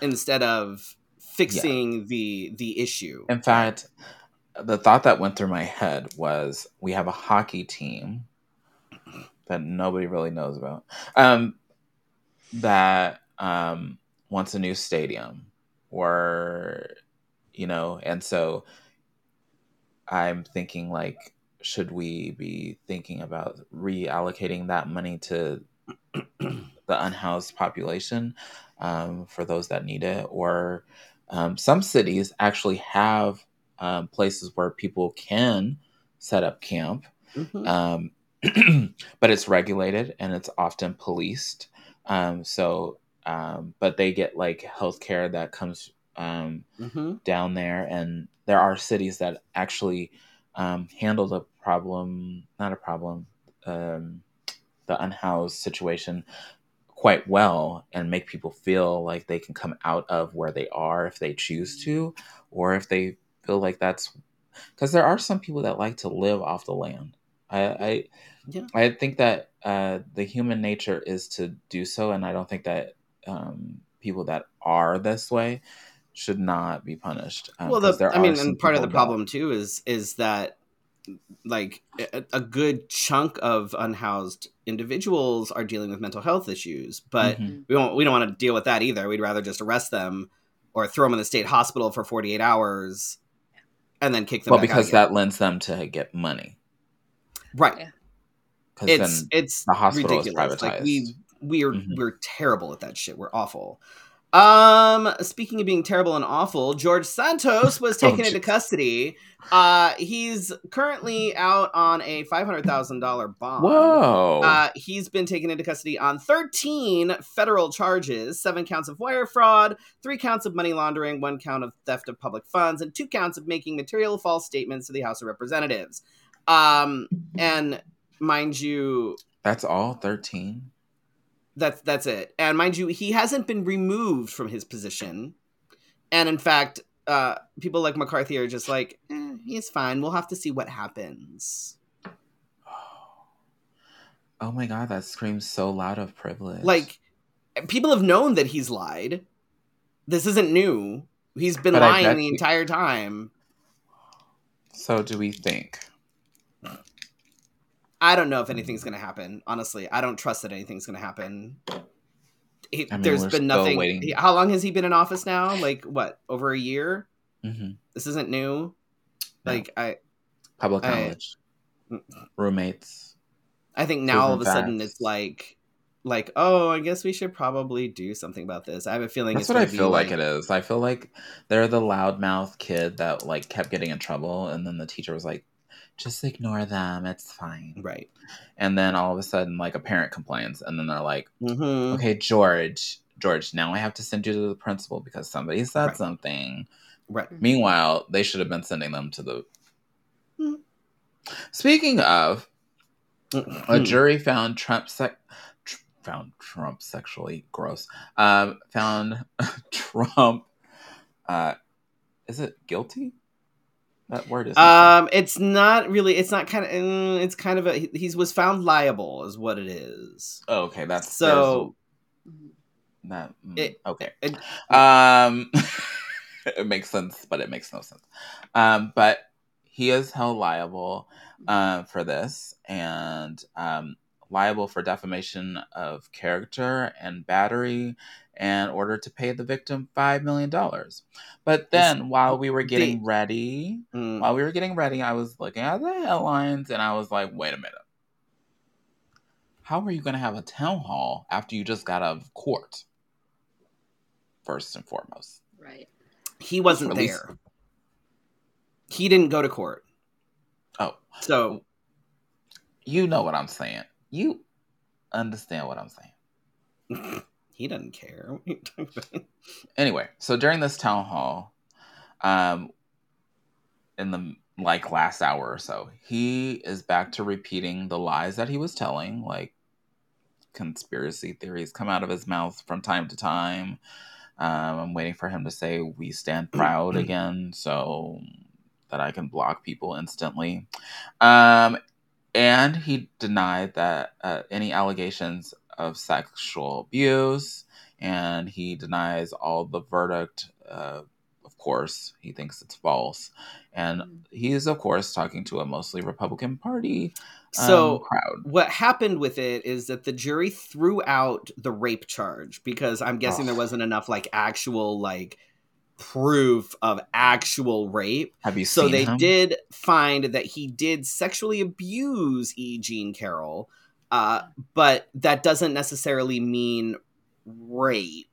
instead of fixing the the issue. In fact, the thought that went through my head was we have a hockey team that nobody really knows about um, that um, wants a new stadium or you know and so i'm thinking like should we be thinking about reallocating that money to the unhoused population um, for those that need it or um, some cities actually have um, places where people can set up camp Mhm. um, but it's regulated and it's often policed um, so um, but they get like healthcare that comes um, Mhm. down there and there are cities that actually um, handle the problem not a problem um, the unhoused situation quite well and make people feel like they can come out of where they are if they choose to or if they feel like that's because there are some people that like to live off the land i i, Yeah. I think that uh, the human nature is to do so and i don't think that um, people that are this way should not be punished um, well, 'cause the, there I mean, are some and part of the people that- problem too is is that like a, a good chunk of unhoused individuals are dealing with mental health issues, but Mhm. we don't we don't want to deal with that either. We'd rather just arrest them or throw them in the state hospital for 48 hours and then kick them out. well back because again. that lends them to get money right Yeah. It's it's the hospital is ridiculous like we we are Mhm. we're terrible at that shit we're awful Um, speaking of being terrible and awful, George Santos was Oh, taken into custody. Uh, he's currently out on a five hundred thousand dollar bond. Whoa. Uh, he's been taken into custody on 13 federal charges seven counts of wire fraud, three counts of money laundering, one count of theft of public funds, and two counts of making material false statements to the House of Representatives. Um, and mind you, That's all 13? that's that's it. And mind you, he hasn't been removed from his position. And in fact, uh, people like McCarthy are just like, eh, he's fine. We'll have to see what happens. Oh my god, that screams so loud of privilege. Like, people have known that he's lied. This isn't new. He's been But lying the he- entire time. so do we think? I don't know if anything's going to happen. Honestly, I don't trust that anything's going to happen. He, I mean, there's been nothing. how long has he been in office now? Like what? Over a year? hmm This isn't new. No. Like I, Public I- knowledge. Roommates. I think now all of a Proven sudden it's like, like oh, I guess we should probably do something about this. I have a feeling That's it's what I feel like, it is. I feel like they're the loudmouth kid that like kept getting in trouble, and then the teacher was like, "Just ignore them. It's fine." Right. And then all of a sudden, like a parent complains, and then they're like, hmm "Okay, George, George, now I have to send you to the principal because somebody said Right. something." Right. Meanwhile, they should have been sending them to the. Hmm. Speaking of, a Mhm. jury found Trump sec- tr- found Trump sexually gross. Um, found Trump. Uh, is it guilty? That word is. Um, it's not really. It's not kind of. It's kind of a. He he's was found liable, is what it is. oh, okay, that's So that. mm, it- okay. it- um, it makes sense, but it makes no sense. Um, but he is held liable uh, for this and um, liable for defamation of character and battery in order to pay the victim $5 million. But then while we were getting They- ready, Mm. while we were getting ready, I was looking at the headlines and I was like, wait a minute. How are you going to have a town hall after you just got out of court? First and foremost. Right. he wasn't At least- there. He didn't go to court. Oh, So you know what I'm saying. You understand what I'm saying. he doesn't care. What are you talking about? Anyway, so during this town hall, um, in the like last hour or so, he is back to repeating the lies that he was telling, like conspiracy theories come out of his mouth from time to time. Um, I'm waiting for him to say "We stand proud" again, so that I can block people instantly. Um, and he denied that uh, any allegations of sexual abuse, and he denies all the verdict. Uh, of course, he thinks it's false, and Mhm. he is, of course, talking to a mostly Republican Party um, So crowd. what happened with it is that the jury threw out the rape charge because I'm guessing there wasn't enough like actual like proof of actual rape. Have you So they him? did find that he did sexually abuse E. Jean Carroll, uh, but that doesn't necessarily mean rape,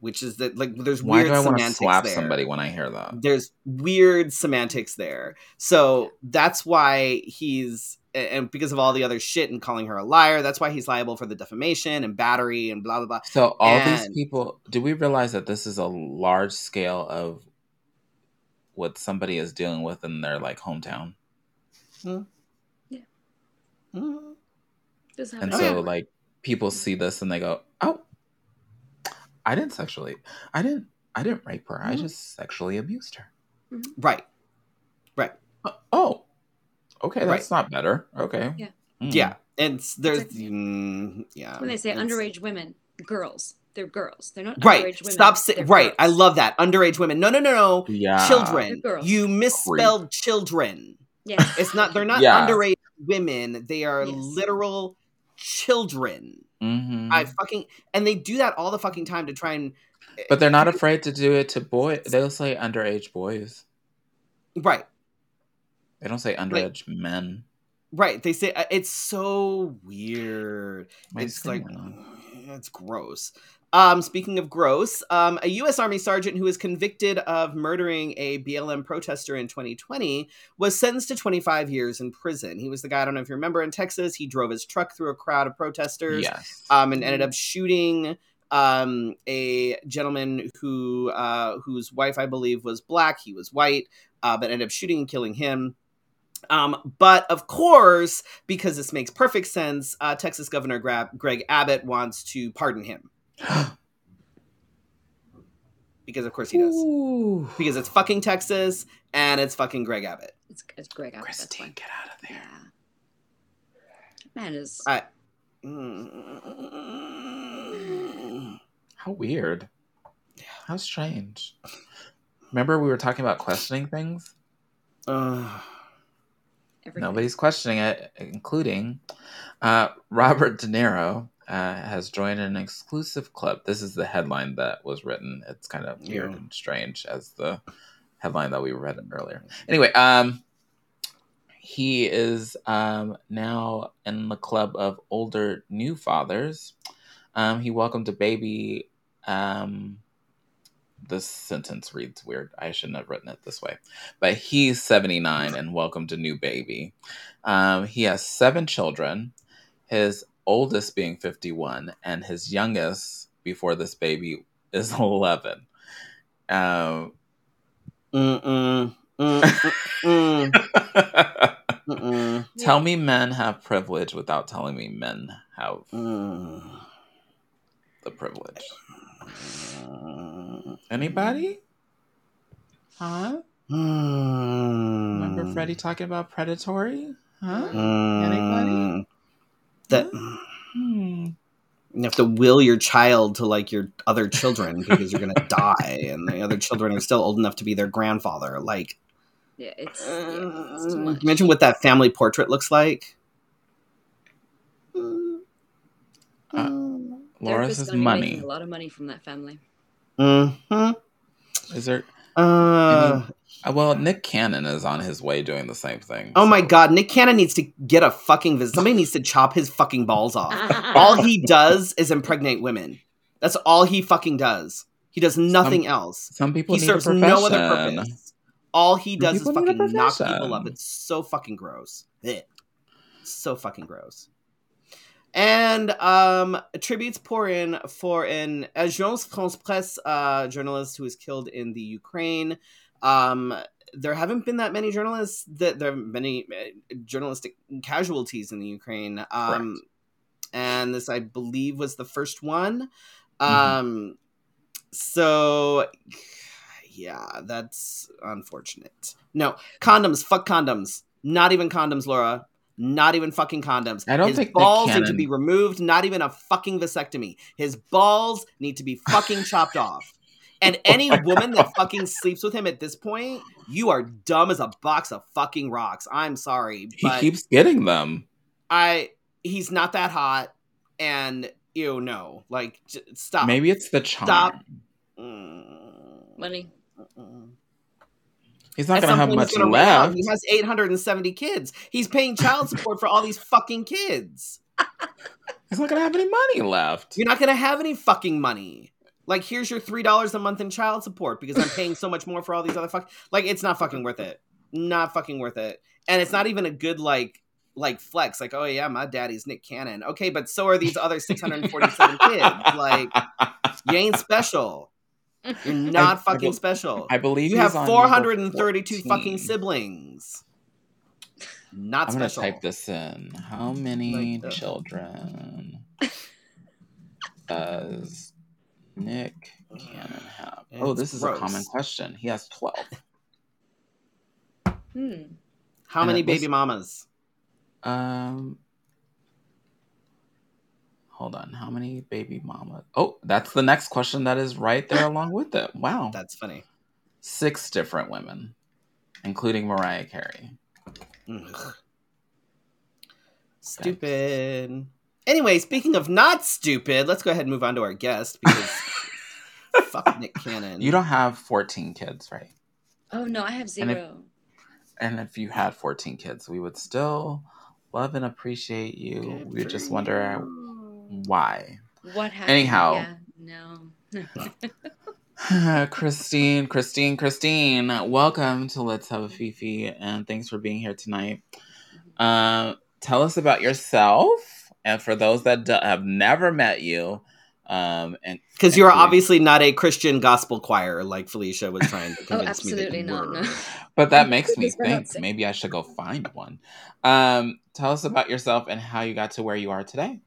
which is that like there's Why weird do I want to semantics slap there. somebody when I hear that? There's weird semantics there, so that's why he's and because of all the other shit and calling her a liar, that's why he's liable for the defamation and battery and blah blah blah. So all these people, do we realize that this is a large scale of what somebody is dealing with in their like hometown? Mhm. This And so everywhere. like people see this and they go, "Oh, I didn't sexually, I didn't, I didn't rape her. I Mhm. just sexually abused her." Right, right, Uh, Oh, okay, Right. that's not better. Okay, Yeah. Mm. yeah. And there's like- mm, yeah. when they say it's- underage women, girls, they're girls. They're not Right. underage women. Stop saying. they're Right. I love that. Underage women. No, no, no, no. yeah, children. Girls. You misspelled children. Yes. It's not. They're not Yeah. underage women. They are Yes. literal children. hmm I fucking and they do that all the fucking time to try and. but they're not afraid to do it to boys. They'll say underage boys. Right. They don't say underage men. Right. They say uh, it's so weird. My it's like screen went on. That's gross. Um, speaking of gross, um, a U.S. Army sergeant who was convicted of murdering a BLM protester in 2020 was sentenced to 25 years in prison. He was the guy, I don't know if you remember, in Texas. He drove his truck through a crowd of protesters Yes. um, and ended up shooting um, a gentleman who uh, whose wife, I believe, was black. He was white, uh, but ended up shooting and killing him. Um, but of course, because this makes perfect sense, uh, Texas Governor Gra- Greg Abbott wants to pardon him because, of course, he does. Ooh. Because it's fucking Texas and it's fucking Greg Abbott. It's, it's Greg Abbott. Christine, get out of Yeah. there. Man is. I- Mm. How weird. How strange. Remember we were talking about questioning things? Ugh. everything. Nobody's questioning it, including uh, Robert De Niro uh, has joined an exclusive club. This is the headline that was written. It's kind of weird Yeah. and strange as the headline that we read earlier. Anyway, um, he is um, now in the club of older new fathers. Um, he welcomed a baby. Um, this sentence reads weird. I shouldn't have written it this way. But he's 79 and welcomed a new baby. Um, he has seven children, his oldest being 51, and his youngest before this baby is 11. Um, Mm-mm. Mm-mm. Mm-mm. Tell me men have privilege without telling me men have Mm. the privilege. Mm. Anybody? Huh? Mm. Remember Freddie talking about predatory? Huh? Mm. Anybody? That Hmm. you have to will your child to like your other children because you're gonna die, and the other children are still old enough to be their grandfather. Like, Yeah, it's, yeah, it's too much. imagine what that family portrait looks like. Uh, Mm. Laura Therapist's says gonna be money. a lot of money from that family. Mhm. Is there? Uh, uh, Well, Nick Cannon is on his way doing the same thing. oh my god, Nick Cannon needs to get a fucking visit. Somebody needs to chop his fucking balls off. all he does is impregnate women. That's all he fucking does. He does nothing else. Some people He need serves a no other purpose. All he does is people need a fucking knock people up. It's so fucking gross. Ugh. So fucking gross. And um, tributes pour in for an Agence France Presse uh, journalist who was killed in the Ukraine. Um, there haven't been that many journalists that there have been many uh, journalistic casualties in the Ukraine. Um, and this, I believe, was the first one. Mhm. Um, so yeah, that's unfortunate. No condoms. Fuck condoms. Not even condoms, Laura. Not even fucking condoms. I don't His think balls need to be removed. Not even a fucking vasectomy. His balls need to be fucking chopped off. And any woman that fucking sleeps with him at this point, you are dumb as a box of fucking rocks. I'm sorry, He keeps getting them. I he's not that hot, and you know, like j- stop. Maybe it's the charm. Stop. Mm, Money. He's not going to have much he's gonna left. He has 870 kids. He's paying child support for all these fucking kids. He's not going to have any money left. You're not gonna have any fucking money. Like, here's your three dollars a month in child support because I'm paying so much more for all these other fuck. Like, it's not fucking worth it. Not fucking worth it. And it's not even a good like like flex. Like, oh yeah, my daddy's Nick Cannon. Okay, but so are these other 647 kids. Like, you ain't special. You're not I fucking bel- special. I believe You have 432 fucking siblings. Not I'm going to special. type this in. How many Like uh, children does Nick Cannon have? oh, It's this is a common question. He has 12. Hmm. How And many it was- baby mamas? Um, hold on. How many baby mamas? Oh, that's the next question that is right there along with it. Wow. That's funny. Six different women, including Mariah Carey. Ugh. Stupid. Anyway, speaking of not stupid, let's go ahead and move on to our guest because fuck Nick Cannon. You don't have 14 kids, right? Oh no, I have And if- zero. And if you had 14 kids, we would still love and appreciate you. Good we for just wonder you. why. What happened? Anyhow. Yeah, no. Christine, Christine, Christine, welcome to Let's Have a Fefe, and thanks for being here tonight. Uh, tell us about yourself, and for those that do- have never met you, um, and Because you're obviously not a Christian gospel choir like Felicia was trying to oh, convince me that absolutely you not. were. No. But that makes me That's what I'm think maybe I should go find one. Um, tell us about yourself and how you got to where you are today.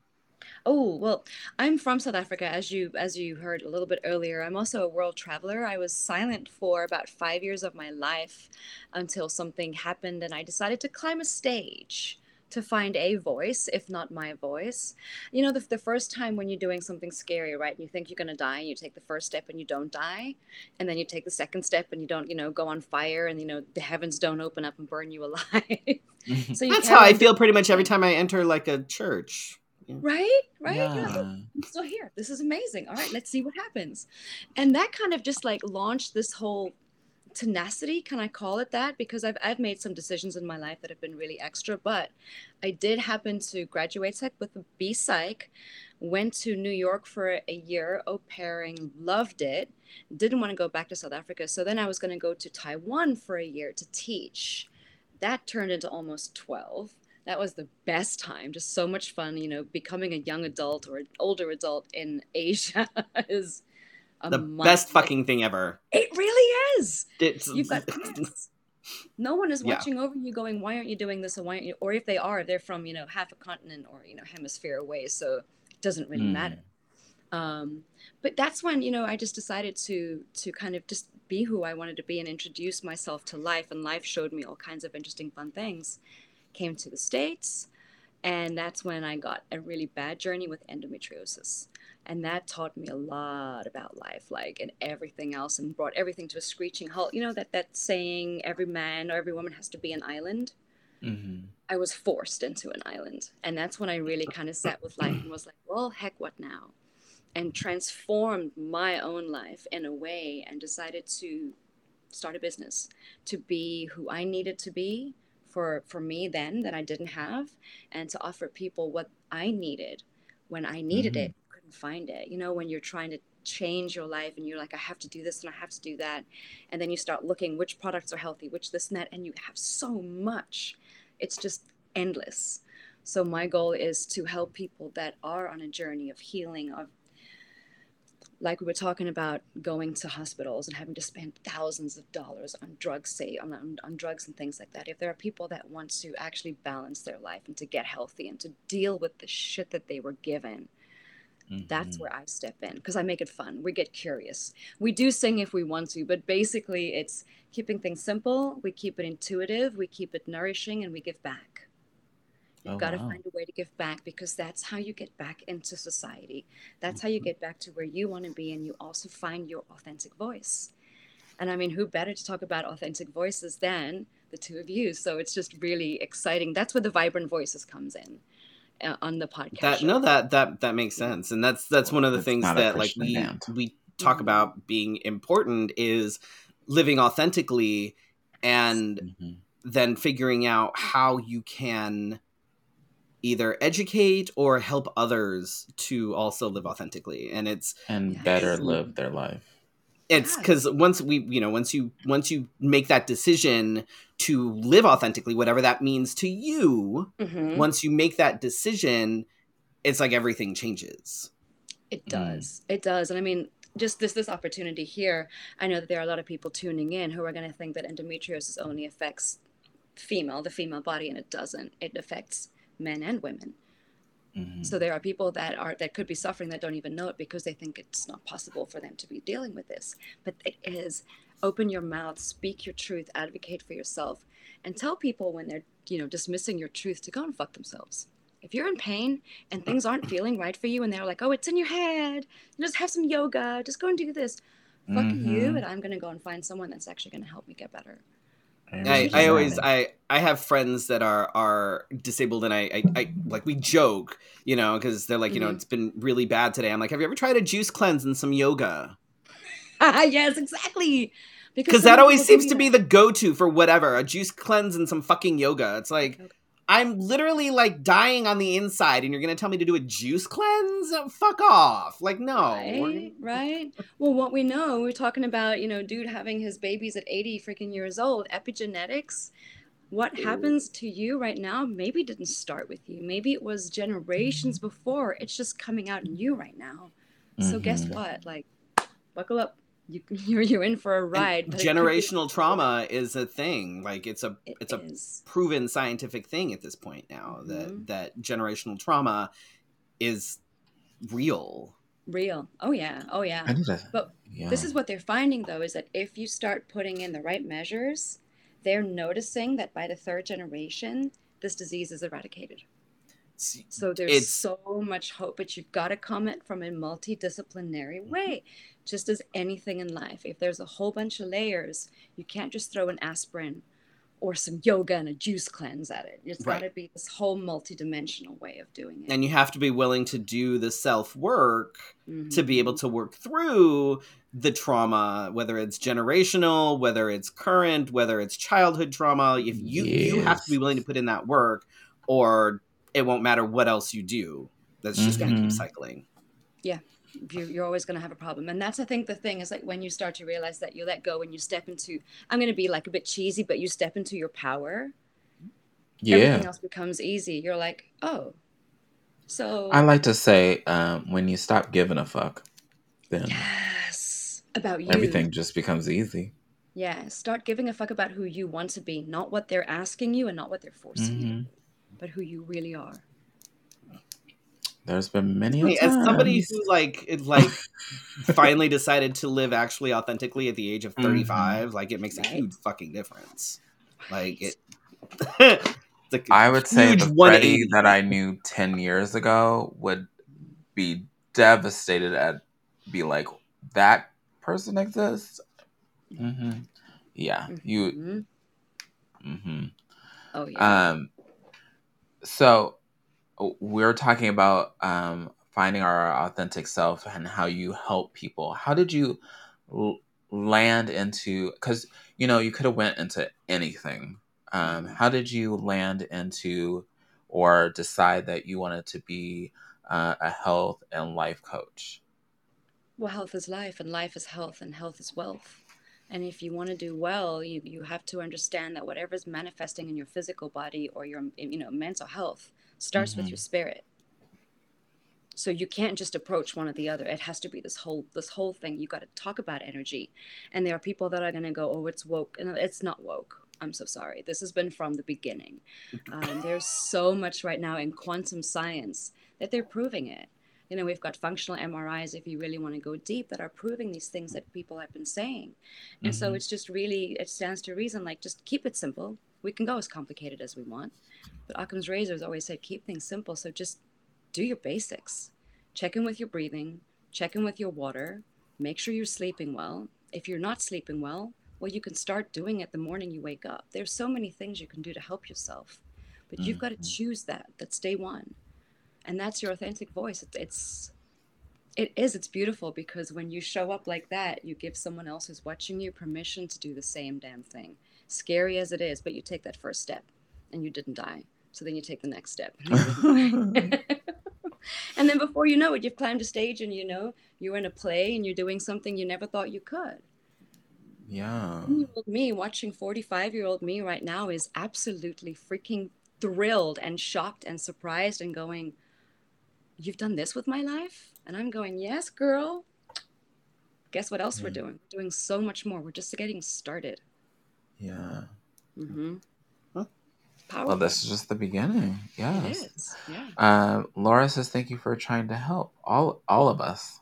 Oh, well, I'm from South Africa, as you as you heard a little bit earlier. I'm also a world traveler. I was silent for about five years of my life until something happened and I decided to climb a stage to find a voice, if not my voice. You know, the, the first time when you're doing something scary, right? And you think you're going to die, and you take the first step and you don't die. And then you take the second step and you don't, you know, go on fire and, you know, the heavens don't open up and burn you alive. so you That's how I feel pretty much every time I enter like a church. Right, right. You're like, Yeah. I'm still here. This is amazing. All right, let's see what happens. And that kind of just like launched this whole tenacity, can I call it that? Because I've I've made some decisions in my life that have been really extra, but I did happen to graduate psych with a B psych, went to New York for a year au pairing, loved it, didn't want to go back to South Africa. So then I was going to go to Taiwan for a year to teach. That turned into almost 12 that was the best time just so much fun you know becoming a young adult or an older adult in asia is The month. best fucking thing ever. it really is It's, you've got no one is Yeah. watching over you going why aren't you doing this and why aren't you or if they are they're from you know half a continent or you know hemisphere away so it doesn't really Mm. matter um, but that's when you know i just decided to to kind of just be who i wanted to be and introduce myself to life and life showed me all kinds of interesting fun things came to the states and that's when i got a really bad journey with endometriosis and that taught me a lot about life like and everything else and brought everything to a screeching halt you know that that saying every man or every woman has to be an island Mhm. I was forced into an island. And that's when I really kind of sat with life and was like, well, heck, what now? And transformed my own life in a way and decided to start a business to be who I needed to be for, for me then that I didn't have and to offer people what I needed when I needed Mhm. it, find it. You know, when you're trying to change your life and you're like, I have to do this and I have to do that. And then you start looking which products are healthy, which this and that, and you have so much it's just endless. So my goal is to help people that are on a journey of healing of like we were talking about going to hospitals and having to spend thousands of dollars on drugs say on, on, on drugs and things like that if there are people that want to actually balance their life and to get healthy and to deal with the shit that they were given that's Mhm. where I step in because I make it fun. We get curious. We do sing if we want to, but basically it's keeping things simple. We keep it intuitive, we keep it nourishing, and we give back. You've Oh, got to wow. find a way to give back because that's how you get back into society. That's how you get back to where you want to be, and you also find your authentic voice. And I mean, who better to talk about authentic voices than the two of you? So it's just really exciting. That's where the vibrant voices comes in on the podcast. that no that that that makes sense and that's that's one of the things that like we band. we talk Mhm. about being important is living authentically and Mhm. then figuring out how you can either educate or help others to also live authentically and it's and Yes. better live their life. It's Yes. because once we you know once you once you make that decision to live authentically whatever that means to you Mhm. once you make that decision it's like everything changes It Mm. does. It does. And I mean, just this this opportunity here, I know that there are a lot of people tuning in who are going to think that endometriosis only affects female, the female body, and it doesn't. It affects men and women. Mhm. So there are people that are that could be suffering that don't even know it because they think it's not possible for them to be dealing with this. But it is. Open your mouth, speak your truth, advocate for yourself, and tell people when they're you know dismissing your truth to go and fuck themselves. If you're in pain and things aren't feeling right for you, and they're like, "Oh, it's in your head. Just have some yoga. Just go and do this." Fuck you, Mhm. and I'm gonna go and find someone that's actually gonna help me get better. I, Amen. I always I I have friends that are are disabled and I I, I like we joke you know because they're like you know Mhm. it's been really bad today I'm like have you ever tried a juice cleanse and some yoga yes, exactly. because that always seems to be the go to for whatever a juice cleanse and some fucking yoga it's like I'm literally like dying on the inside, and you're gonna tell me to do a juice cleanse? Fuck off! Like no. Right, right. Well, what we know, we're talking about, you know, dude having his babies at 80 freaking years old, epigenetics. What happens to you right now maybe didn't start with you. Maybe it was generations before. It's just coming out in you right now. So guess Mhm. what? Like, buckle up. You, you're you're in for a ride. but it be- generational trauma is a thing. Like it's a It it's a is. proven scientific thing at this point now that Mhm. that generational trauma is real. real. Oh yeah. Oh yeah. I. But yeah. This is what they're finding though is that if you start putting in the right measures, they're noticing that by the third generation, this disease is eradicated. So there's It's- so much hope, but you've got to come at from a multidisciplinary way, just as anything in life. If there's a whole bunch of layers, you can't just throw an aspirin or some yoga and a juice cleanse at it. It's Right. got to be this whole multidimensional way of doing it. And you have to be willing to do the self work to be able mm-hmm. to work through the trauma, whether it's generational, whether it's current, whether it's childhood trauma. If you you have to be willing to put in that work, or it won't matter what else you do. That's just going to keep mm-hmm. cycling. you, you're always going to have a problem. And that's i think the thing is like when you start to realize that you let go and you step into i'm going to be like a bit cheesy but you step into your power Yeah. everything else becomes easy. You're like oh so I like to say um, when you stop giving a fuck, then yes about you. everything just becomes easy. yeah start giving a fuck about who you want to be not what they're asking you and not what they're forcing you Mhm. but who you really are There's been many Hey, as somebody who like it like finally decided to live actually authentically at the age of 35 like it makes a huge fucking difference. Like it like I would say the Freddie that I knew ten years ago would be devastated at be like that person exists. hmm Yeah, you. Mhm. hmm oh yeah. Um, so we're talking about um, finding our authentic self and how you help people. How did you l- land into? Because you know you could have went into anything. Um, how did you land into or decide that you wanted to be uh, a health and life coach? Well, health is life, and life is health, and health is wealth. And if you want to do well, you, you have to understand that whatever is manifesting in your physical body or your you know mental health starts with Mhm. your spirit. So you can't just approach one or the other. It has to be this whole this whole thing. You got to talk about energy, and there are people that are going to go, "Oh, it's woke," and it's not woke. I'm so sorry. This has been from the beginning. Um, there's so much right now in quantum science that they're proving it you know we've got functional mris if you really want to go deep that are proving these things that people have been saying and so Mhm. it's just really it stands to reason like just keep it simple we can go as complicated as we want but occam's razors always said keep things simple. So just do your basics. Check in with your breathing. Check in with your water. Make sure you're sleeping well. If you're not sleeping well well you can start doing it the morning you wake up. There's so many things you can do to help yourself. But you've got to mm-hmm. choose that. That's day one. And that's your authentic voice. It's, it's it is. It's beautiful because when you show up like that you give someone else who's watching you permission to do the same damn thing. Scary as it is but you take that first step and you didn't die so then you take the next step and you didn't die. and then before you know it you've climbed a stage and you know you're in a play and you're doing something you never thought you could Yeah. me watching 45 year old me right now is absolutely freaking thrilled and shocked and surprised and going you've done this with my life and i'm going yes girl guess what else we're doing we're doing so much more we're just getting started Yeah. mm-hmm. Powerful. Well, this is just the beginning. Yes. yeah Uh, Laura says thank you for trying to help all all of us.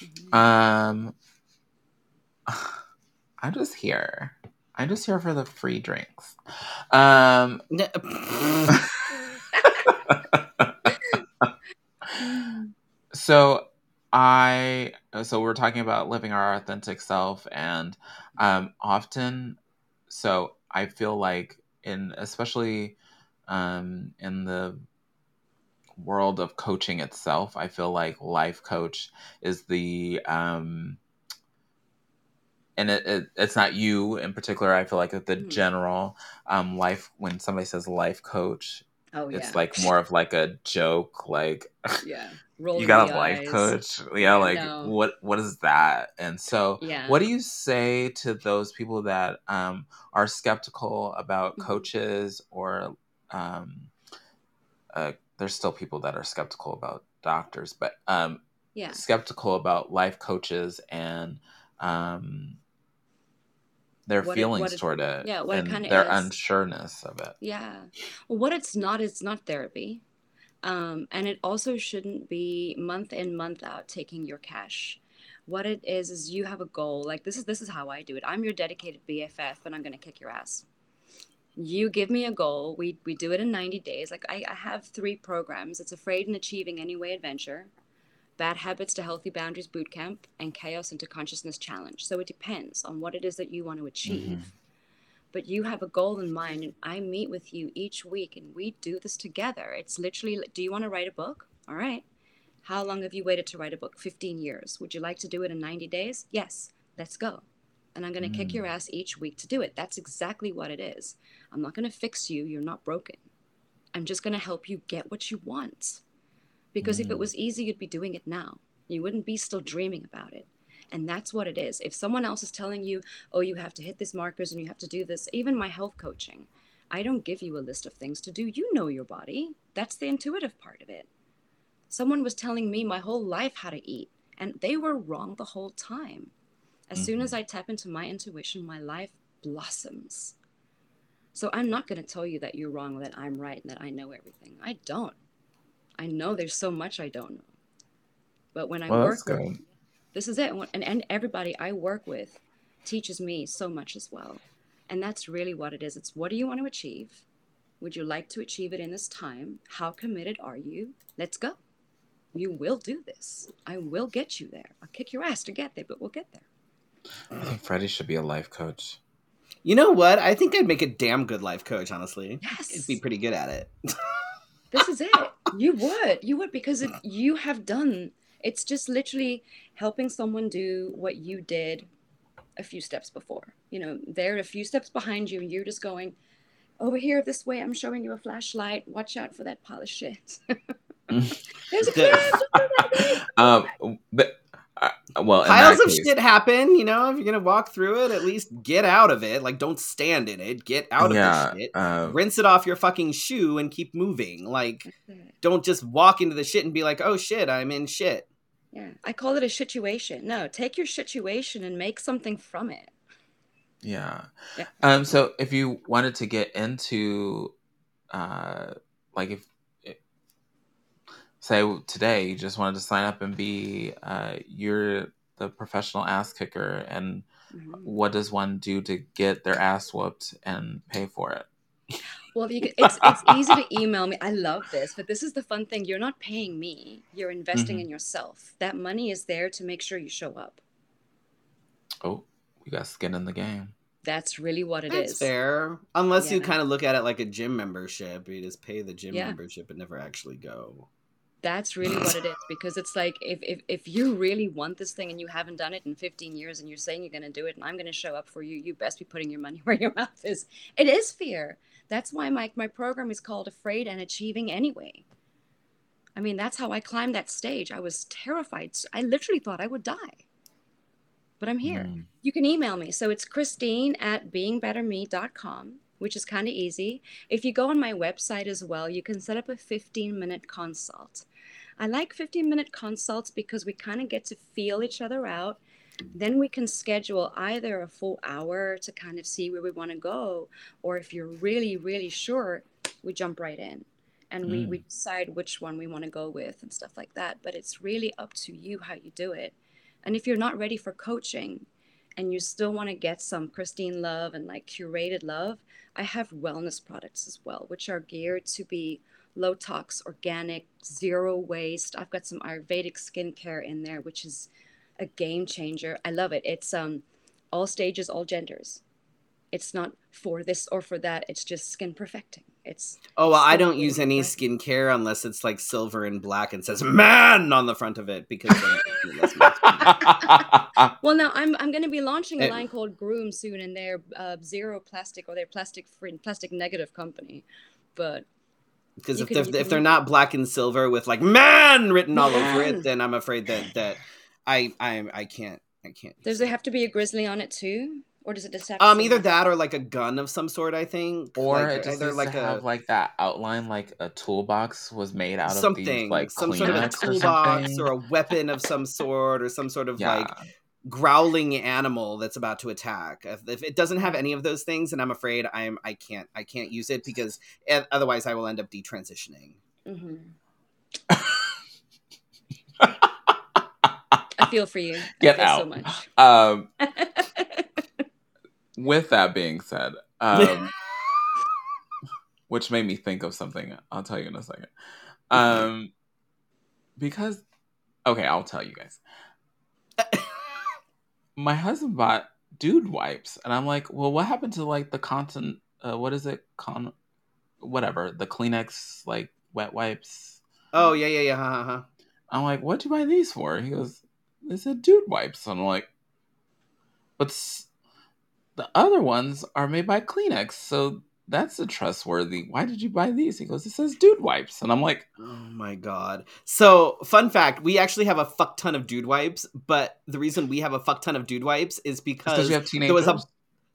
Mhm. Um, I'm just here. I'm just here for the free drinks. Um, so I so we're talking about living our authentic self, and um, often, so I feel like in especially um, in the world of coaching itself, I feel like life coach is the um, and it, it, it's not you in particular. I feel like the Mhm. general um, life when somebody says life coach, Oh yeah. it's like more of like a joke like yeah. you got a life eyes. coach yeah like no. what what is that and so Yeah. what do you say to those people that um are skeptical about Mhm. coaches or um uh there's still people that are skeptical about doctors but um Yeah. skeptical about life coaches and um their What feelings it- toward it yeah, what it and kinda their is. unsureness of it Yeah. Well, what it's not, it's not therapy. Um, and it also shouldn't be month in, month out taking your cash. What it is is you have a goal. Like this is this is how I do it. I'm your dedicated BFF and I'm gonna kick your ass. You give me a goal. We we do it in 90 days. Like I, I have three programs. It's Afraid and Achieving Anyway Adventure, Bad Habits to Healthy Boundaries Bootcamp, and Chaos into Consciousness Challenge. So it depends on what it is that you want to achieve. But you have a goal in mind and i meet with you each week and we do this together. It's literally do you want to write a book? All right. How long have you waited to write a book? 15 years. Would you like to do it in 90 days? Yes. Let's go. And i'm going to kick Mm. your ass each week to do it. That's exactly what it is. I'm not going to fix you. You're not broken. I'm just going to help you get what you want because if it Mm. was easy you'd be doing it now you wouldn't be still dreaming about it and that's what it is if someone else is telling you oh, you have to hit these markers and you have to do this. Even my health coaching, I don't give you a list of things to do. You know your body. That's the intuitive part of it. Someone was telling me my whole life how to eat, and they were wrong the whole time. As soon as I tap into my intuition, my life blossoms. So I'm not going to tell you that you're wrong, that I'm right, and that I know everything. I don't. I know there's so much I don't know. But when I well work with good. this is it. And, and everybody i work with teaches me so much as well. And that's really what it is. It's what do you want to achieve? Would you like to achieve it in this time? How committed are you? Let's go. You will do this. I will get you there. I'll kick your ass to get there but we'll get there. I think freddie should be a life coach. You know what? I think I'd make a damn good life coach, honestly. yes. I'd be pretty good at it. this is it. You would. You would because it, you have done it's just literally helping someone do what you did a few steps before. You know they're a few steps behind you and you're just going over here this way i'm showing you a flashlight. Watch out for that pile of shit. There's a cliff don't do that, babe. um but well Piles of case, shit happen, you know. If you're gonna walk through it, at least get out of it. Like, don't stand in it. Get out yeah of the shit. uh, Rinse it off your fucking shoe and keep moving. Like, don't just walk into the shit and be like, "Oh shit, I'm in shit." yeah i call it a situation no take your situation and make something from it Yeah. Yeah. Um. So if you wanted to get into, uh, like if, it- say today you just wanted to sign up and be, uh, you're the professional ass kicker, and Mhm. what does one do to get their ass whooped and pay for it? Well, you can, it's it's easy to email me. I love this, but this is the fun thing. You're not paying me. You're investing Mhm. in yourself. That money is there to make sure you show up. Oh, you got skin in the game. That's really what it is. That's fair. Unless you kind of look at it like a gym membership, you just pay the gym Yeah. membership and never actually go. That's really what it is because it's like if, if if you really want this thing and you haven't done it in 15 years and you're saying you're going to do it and I'm going to show up for you, you best be putting your money where your mouth is. It is fear. That's why my my program is called Afraid and Achieving Anyway. I mean, that's how I climbed that stage. I was terrified. I literally thought I would die. But I'm here. Mm. You can email me. So it's Christine at beingbetterme.com, which is kind of easy. If you go on my website as well, you can set up a 15 minute consult. I like 15 minute consults because we kind of get to feel each other out. Then we can schedule either a full hour to kind of see where we want to go, or if you're really, really sure, we jump right in and we, Mm. we decide which one we want to go with and stuff like that. But it's really up to you how you do it. And if you're not ready for coaching and you still want to get some Christine love and like curated love, I have wellness products as well, which are geared to be low tox, organic, zero waste. I've got some Ayurvedic skincare in there, which is a game changer. I love it. It's um all stages, all genders. It's not for this or for that. It's just skin perfecting. It's Oh well, I don't use any right. skincare unless it's like silver and black and says "man" on the front of it because then it's less masculine. well now I'm I'm going to be launching a line called Groom soon, and they're uh, zero plastic or they're plastic free, plastic negative company. But Because You if they're if could they're not black and silver with like "man" written all over it, then I'm afraid that that I I I can't I can't. Does there have to be a grizzly on it too, or does it just have? Um, either that or like a gun of some sort. I think, Or like, it just either needs like to a like that outline, like a toolbox was made out of something, like some sort of a Kleenex or toolbox or, a weapon of some sort, or some sort of yeah, like growling animal that's about to attack. If, if it doesn't have any of those things, and I'm afraid I'm I can't I can't use it because otherwise I will end up detransitioning. Mhm. I feel for you. Get I feel so out. much. um, with that being said, um, which made me think of something. I'll tell you in a second. Um, because, okay, I'll tell you guys. My husband bought dude wipes, and I'm like, well, what happened to like the content? Uh, what is it? Con, whatever the Kleenex like wet wipes. Oh yeah yeah yeah. Huh, huh. I'm like, what do you buy these for? He goes, they said dude wipes. I'm like, but s- the other ones are made by Kleenex, so that's a trustworthy. Why did you buy these? He goes, it says dude wipes. And I'm like, Oh my god. So, fun fact, we actually have a fuck ton of dude wipes, but the reason we have a fuck ton of dude wipes is because because you have there was a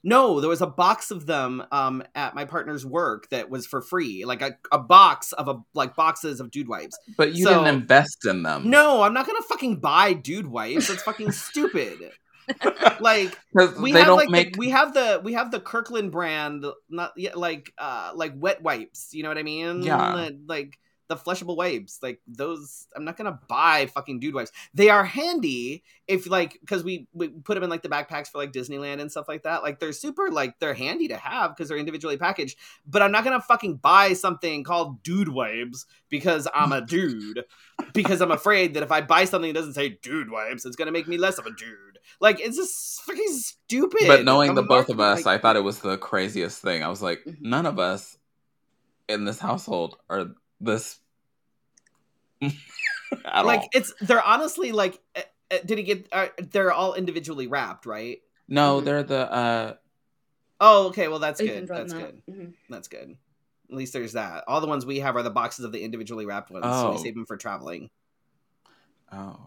no, there was a box of them um at my partner's work that was for free. Like a, a box of a like boxes of dude wipes. but you so- didn't invest in them. No, I'm not going to fucking buy dude wipes. That's fucking stupid. Like we they have don't like make. the, we have the we have the Kirkland brand not yet like uh like wet wipes, you know what I mean? Yeah. Like- the flushable wipes. Like those I'm not going to buy fucking dude wipes. They are handy if like cuz we we put them in like the backpacks for like Disneyland and stuff like that. Like they're super like they're handy to have cuz they're individually packaged, but I'm not going to fucking buy something called dude wipes because I'm a dude. because I'm afraid that if I buy something that doesn't say dude wipes, it's gonna make me less of a dude. Like it's just fucking stupid. but knowing The the both of us, like- I thought it was the craziest thing. I was like, Mhm. none of us in this household are this at like all. it's they're honestly like, uh, uh, did he get? Uh, they're all individually wrapped, right? No, Mhm. they're the uh Oh, okay. Well, that's good. That's them out. good. Mhm. That's good. At least there's that. All the ones we have are the boxes of the individually wrapped ones, so we Oh. save them for traveling. oh.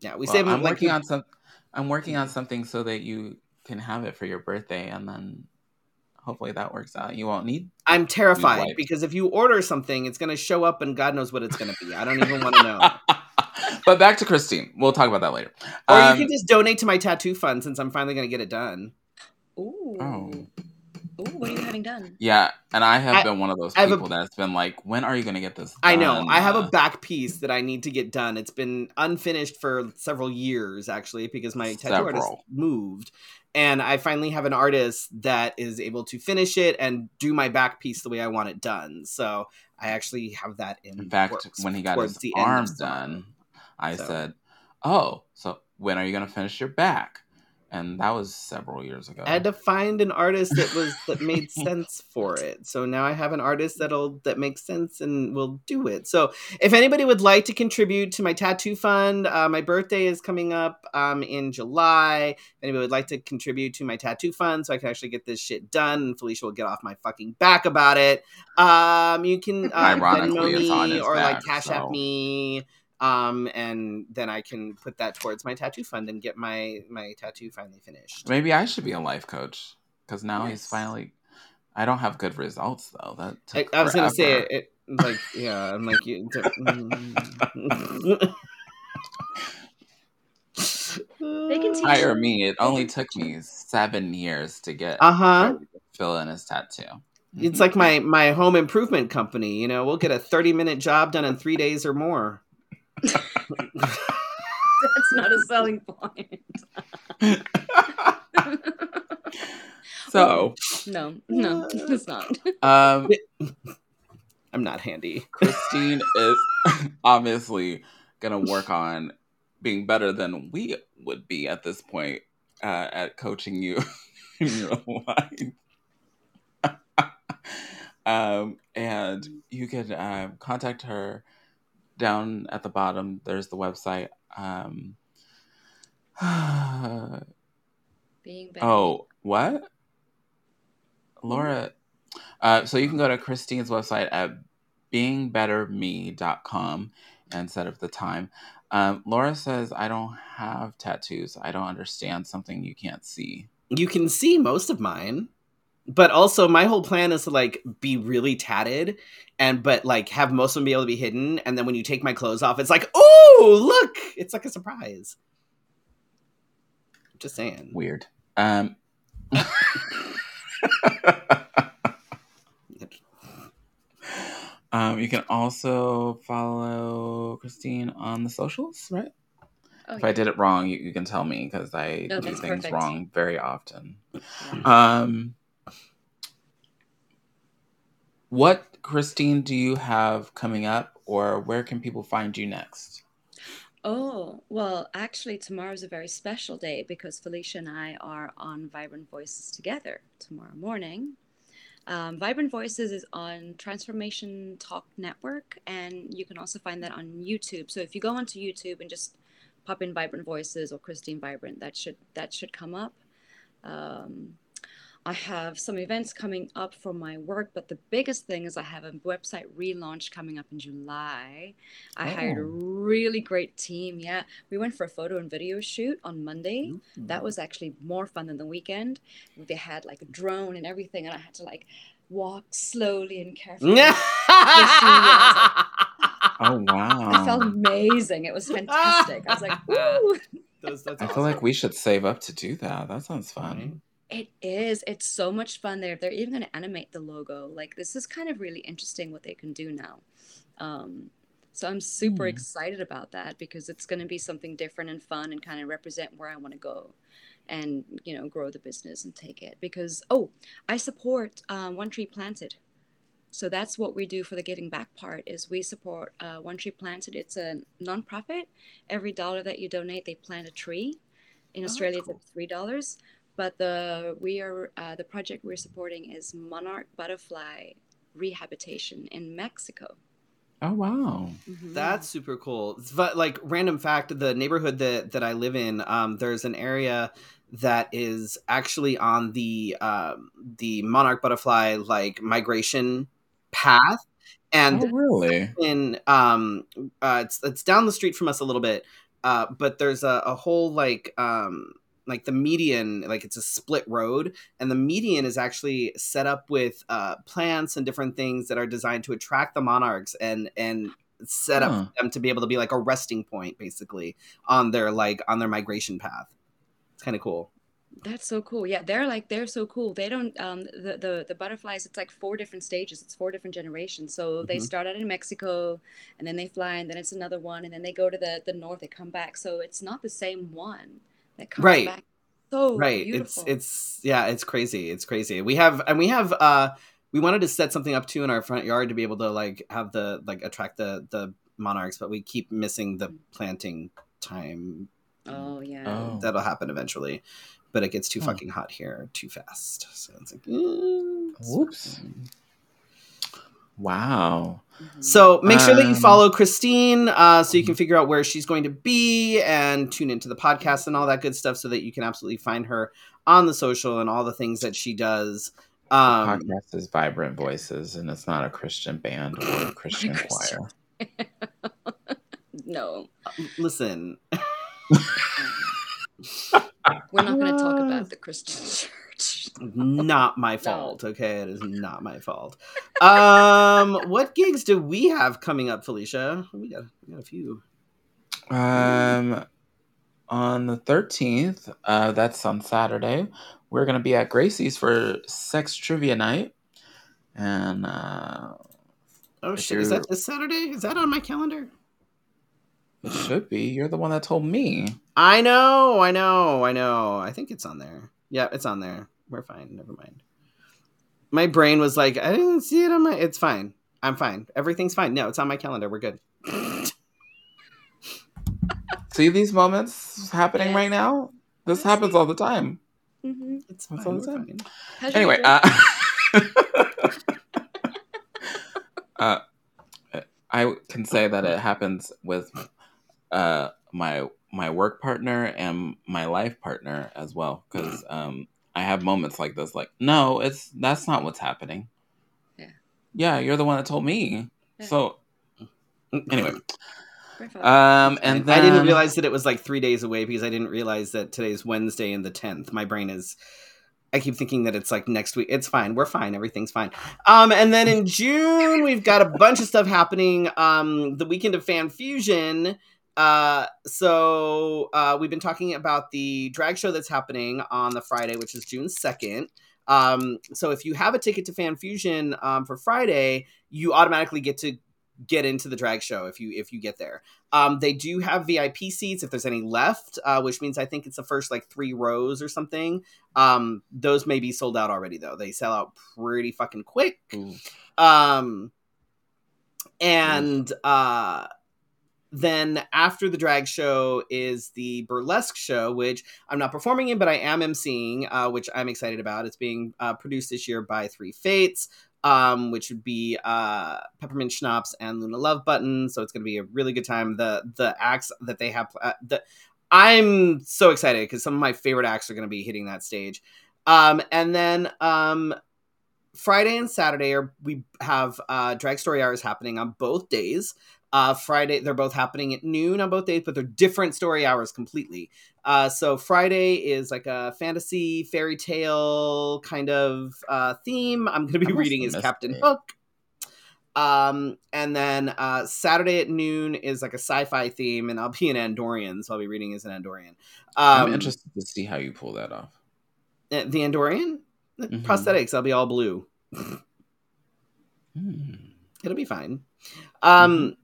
Yeah, we Well, save them. I'm like, working on some. I'm working on something so that you can have it for your birthday, and then hopefully that works out. You won't need. I'm terrified wipes. because if you order something, it's gonna show up, and God knows what it's gonna be. I don't even want to know. but back to Christine. We'll talk about that later. Or Um, you can just donate to my tattoo fund since I'm finally gonna get it done. Ooh. Oh. Ooh, what are you having done? Yeah, and I have I- been one of those I have a- people that's been like, "When are you going to get this?" I know. I have a Uh, back piece that I need to get done. It's been unfinished for several years, actually, because my tattoo artist Several. moved. And I finally have an artist that is able to finish it and do my back piece the way I want it done. So I actually have that in. In fact, works when he got his the end of arm done, I So. said, "Oh, so when are you going to finish your back?" And that was several years ago. I had to find an artist that was that made sense for it. So now I have an artist that'll that makes sense and will do it. So if anybody would like to contribute to my tattoo fund, uh, my birthday is coming up um, in July. If anybody would like to contribute to my tattoo fund, so I can actually get this shit done, and Felicia will get off my fucking back about it. Um, you can uh, Ironically, Venmo me or like back, Cash App me um and then i can put that towards my tattoo fund and get my my tattoo finally finished Maybe I should be a life coach because now he's finally. I don't have good results though. That I, took I was gonna say it, it like yeah i'm like you mm. They can teach Hire me. It only took me seven years to get uh-huh fill in his tattoo. it's like my my home improvement company you know we'll get a 30 minute job done in three days or more That's not a selling point. so, no, no, it's not. um, i'm not handy Christine is obviously gonna work on being better than we would be at this point uh, at coaching you in your life. um, and you can um, contact her down at the bottom. There's the website. Um, Being better. Oh, what? Laura. Uh, so you can go to Christine's website at beingbetterme.com and set up the time. Um, Laura says, I don't have tattoos. I don't understand something you can't see. You can see most of mine. But also my whole plan is to like be really tatted and but like have most of them be able to be hidden. And then when you take my clothes off, it's like, oh look! It's like a surprise. Just saying. Weird. Um, um, you can also follow Christine on the socials, right? Oh, If I did it wrong, you, you can tell me because I No, do things perfect. wrong very often. yeah. Um, what Christine do you have coming up, or where can people find you next? Oh, well, actually, tomorrow's a very special day because Felicia and I are on Vibrant Voices together tomorrow morning. Um, Vibrant Voices is on Transformation Talk Network, and you can also find that on YouTube. So if you go onto YouTube and just pop in Vibrant Voices or Christine Vibrant, that should that should come up. Um, I have some events coming up for my work, but the biggest thing is I have a website relaunch coming up in July. I hired a Oh. really great team. Yeah, we went for a photo and video shoot on Monday. That was actually more fun than the weekend. They had like a drone and everything, and I had to like walk slowly and carefully. Oh wow! I felt amazing. It was fantastic. I was like, Woo! Those- that's I feel like we should save up to do that. That sounds fun. It is. It's so much fun there. They're even going to animate the logo. Like this is kind of really interesting what they can do now. Um, so I'm super Hmm. excited about that because it's going to be something different and fun and kind of represent where I want to go, and you know grow the business and take it. Because oh, I support um, One Tree Planted. So that's what we do for the giving back part is we support uh, One Tree Planted. It's a nonprofit. Every dollar that you donate, they plant a tree. In Oh, Australia, cool. it's three dollars. But the we are uh, the project we're supporting is monarch butterfly rehabilitation in Mexico. Oh wow! Mhm. That's super cool. But like random fact, the neighborhood that that I live in, um, there's an area that is actually on the um, the monarch butterfly like migration path, and Oh really? in um, uh, it's it's down the street from us a little bit, uh, but there's a, a whole like um like the median like it's a split road and the median is actually set up with uh plants and different things that are designed to attract the monarchs and and set up Huh. for them to be able to be like a resting point basically on their like on their migration path it's kind of cool That's so cool. Yeah, they're like they're so cool. They don't um the the, the butterflies. It's like four different stages. It's four different generations. So they Mhm. start out in Mexico, and then they fly, and then it's another one, and then they go to the the north. They come back. So it's not the same one that comes Right. back. So right beautiful. it's it's yeah it's crazy it's crazy we have and we have uh we wanted to set something up too in our front yard to be able to like have the like attract the the monarchs but we keep missing the planting time oh yeah. Oh. that'll happen eventually but it gets too Huh. fucking hot here too fast so it's like it's Whoops. fine. Wow. Mhm. so make sure that you Um, follow christine uh, so you can figure out where she's going to be and tune into the podcast and all that good stuff so that you can absolutely find her on the social and all the things that she does The um, podcast is Vibrant Voices, and it's not a Christian band or a Christian Christian. choir. no, listen we're not going to talk about the Christian church. Not my fault okay? It is not my fault. Um what gigs do we have coming up felicia? We got, we got a few. Um, on the thirteenth, uh, that's on Saturday. We're gonna be at Gracie's for sex trivia night, and uh, oh shit is that this saturday? Is that on my calendar? It should be. You're the one that told me. i know i know i know. I think it's on there. Yeah it's on there we're fine. Never mind. My brain was like i didn't see it on my it's fine. I'm fine. Everything's fine. No it's on my calendar. We're good. See these moments happening Yes. right now. This Yes. happens all the time. hmm it's fine, all we're I'm fine. Anyway, uh, uh, I can say that it happens with uh, my my work partner and my life partner as well. Because um, I have moments like this. Like, no, it's that's not what's happening. Yeah. Yeah, you're the one that told me. So anyway, um, and then I didn't realize that it was like three days away because I didn't realize that today's Wednesday and the tenth. My brain is. I keep thinking that it's like next week. It's fine. We're fine. Everything's fine. Um, and then in June we've got a bunch of stuff happening. Um, the weekend of Fan Fusion. Uh, so uh, we've been talking about the drag show that's happening on the Friday, which is June second. Um, so if you have a ticket to Fan Fusion um, for Friday, you automatically get to get into the drag show if you if you get there. Um, they do have VIP seats if there's any left, uh, which means I think it's the first like three rows or something. Um, those may be sold out already though. They sell out pretty fucking quick. Ooh. Um, and uh, then after the drag show is the burlesque show, which I'm not performing in, but I am emceeing, uh, which I'm excited about. It's being uh, produced this year by Three Fates, um, which would be uh, Peppermint Schnapps and Luna Love Button. So it's going to be a really good time. The the acts that they have, uh, the I'm so excited because some of my favorite acts are going to be hitting that stage. Um, and then um, Friday and Saturday are we have uh, drag story hours happening on both days. Uh, Friday, they're both happening at noon on both days, but they're different story hours completely. Uh, so Friday is like a fantasy fairy tale kind of uh, theme. I'm going to be reading as Captain it. Hook. Um, and then uh, Saturday at noon is like a sci-fi theme, and I'll be an Andorian, so I'll be reading as an Andorian. Um, I'm interested to see how you pull that off. uh, The Andorian Mhm. prosthetics. I'll be all blue. Hmm. it'll be fine. Um,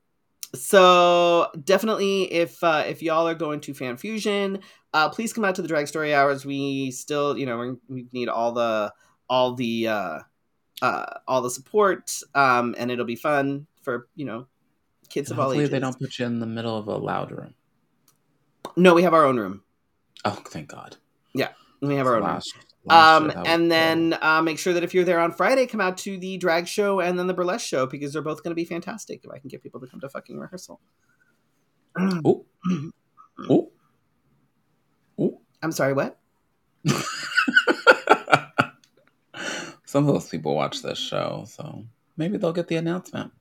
so definitely, if uh, if y'all are going to Fan Fusion, uh, please come out to the Drag Story Hours. We still, you know, we're, need all the all the uh, uh, all the support, um, and it'll be fun for you know kids of all Hopefully ages. they don't put you in the middle of a loud room. No, we have our own room. Oh, thank God. Yeah. We have our own room. Um, year, that was and then uh, make sure that if you're there on Friday, come out to the drag show and then the burlesque show because they're both going to be fantastic. If I can get people to come to fucking rehearsal. Oh, Ooh. Ooh. I'm sorry, what? Some of those people watch this show, so maybe they'll get the announcement.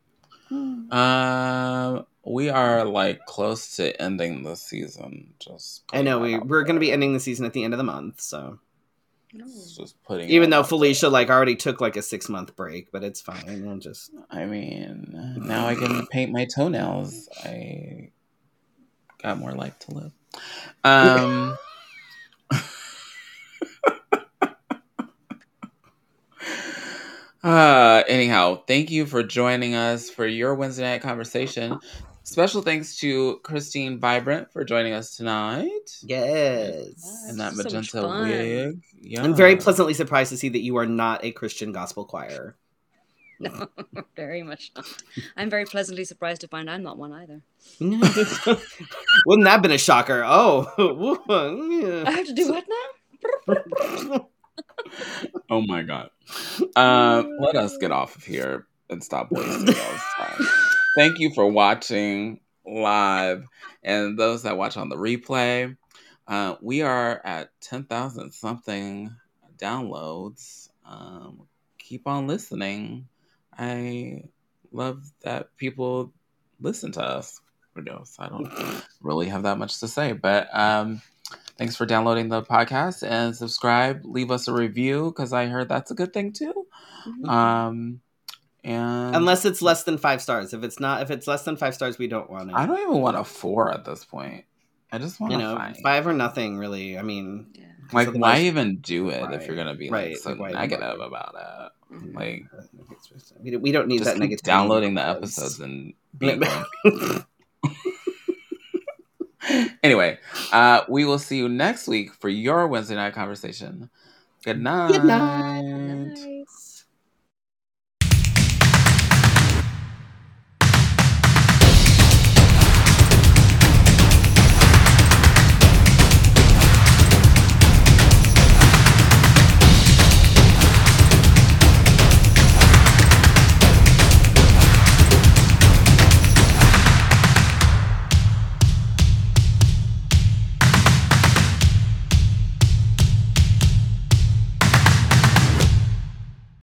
Um, we are like close to ending the season. Just I know we we're going to be ending the season at the end of the month, so. Just putting. even though Felicia there. like already took like a six month break, but it's fine. We'll just I mean, now I can paint my toenails. I got more life to live. Um. Uh, anyhow, thank you for joining us for your Wednesday night conversation. Special thanks to Christine Vibrant for joining us tonight yes. And that magenta fun. wig. Yeah, I'm very pleasantly surprised to see that you are not a Christian gospel choir. No, very much not. I'm very pleasantly surprised to find I'm not one either. Wouldn't that have been a shocker? Oh, I have to do what now? Oh my god. Uh, let us get off of here and stop wasting y'all's time. Thank you for watching live and those that watch on the replay. Uh, we are at 10,000 something downloads. Um, keep on listening. I love that people listen to us. Who knows? I don't really have that much to say, but um, thanks for downloading the podcast and subscribe. Leave us a review because I heard that's a good thing too. Um, and Unless it's less than five stars. If it's not, if it's less than five stars, we don't want it. I don't even want a four at this point. I just want you know, five. five or nothing, really. I mean, Yeah. Like, otherwise- why even do it if you're gonna be right, like so like, why even negative about it? Mhm. Like, we don't, we don't need just that keep negativity. downloading the episodes and being grumpy. anyway, uh, we will see you next week for your Wednesday night conversation. Good night. Good night. Good night.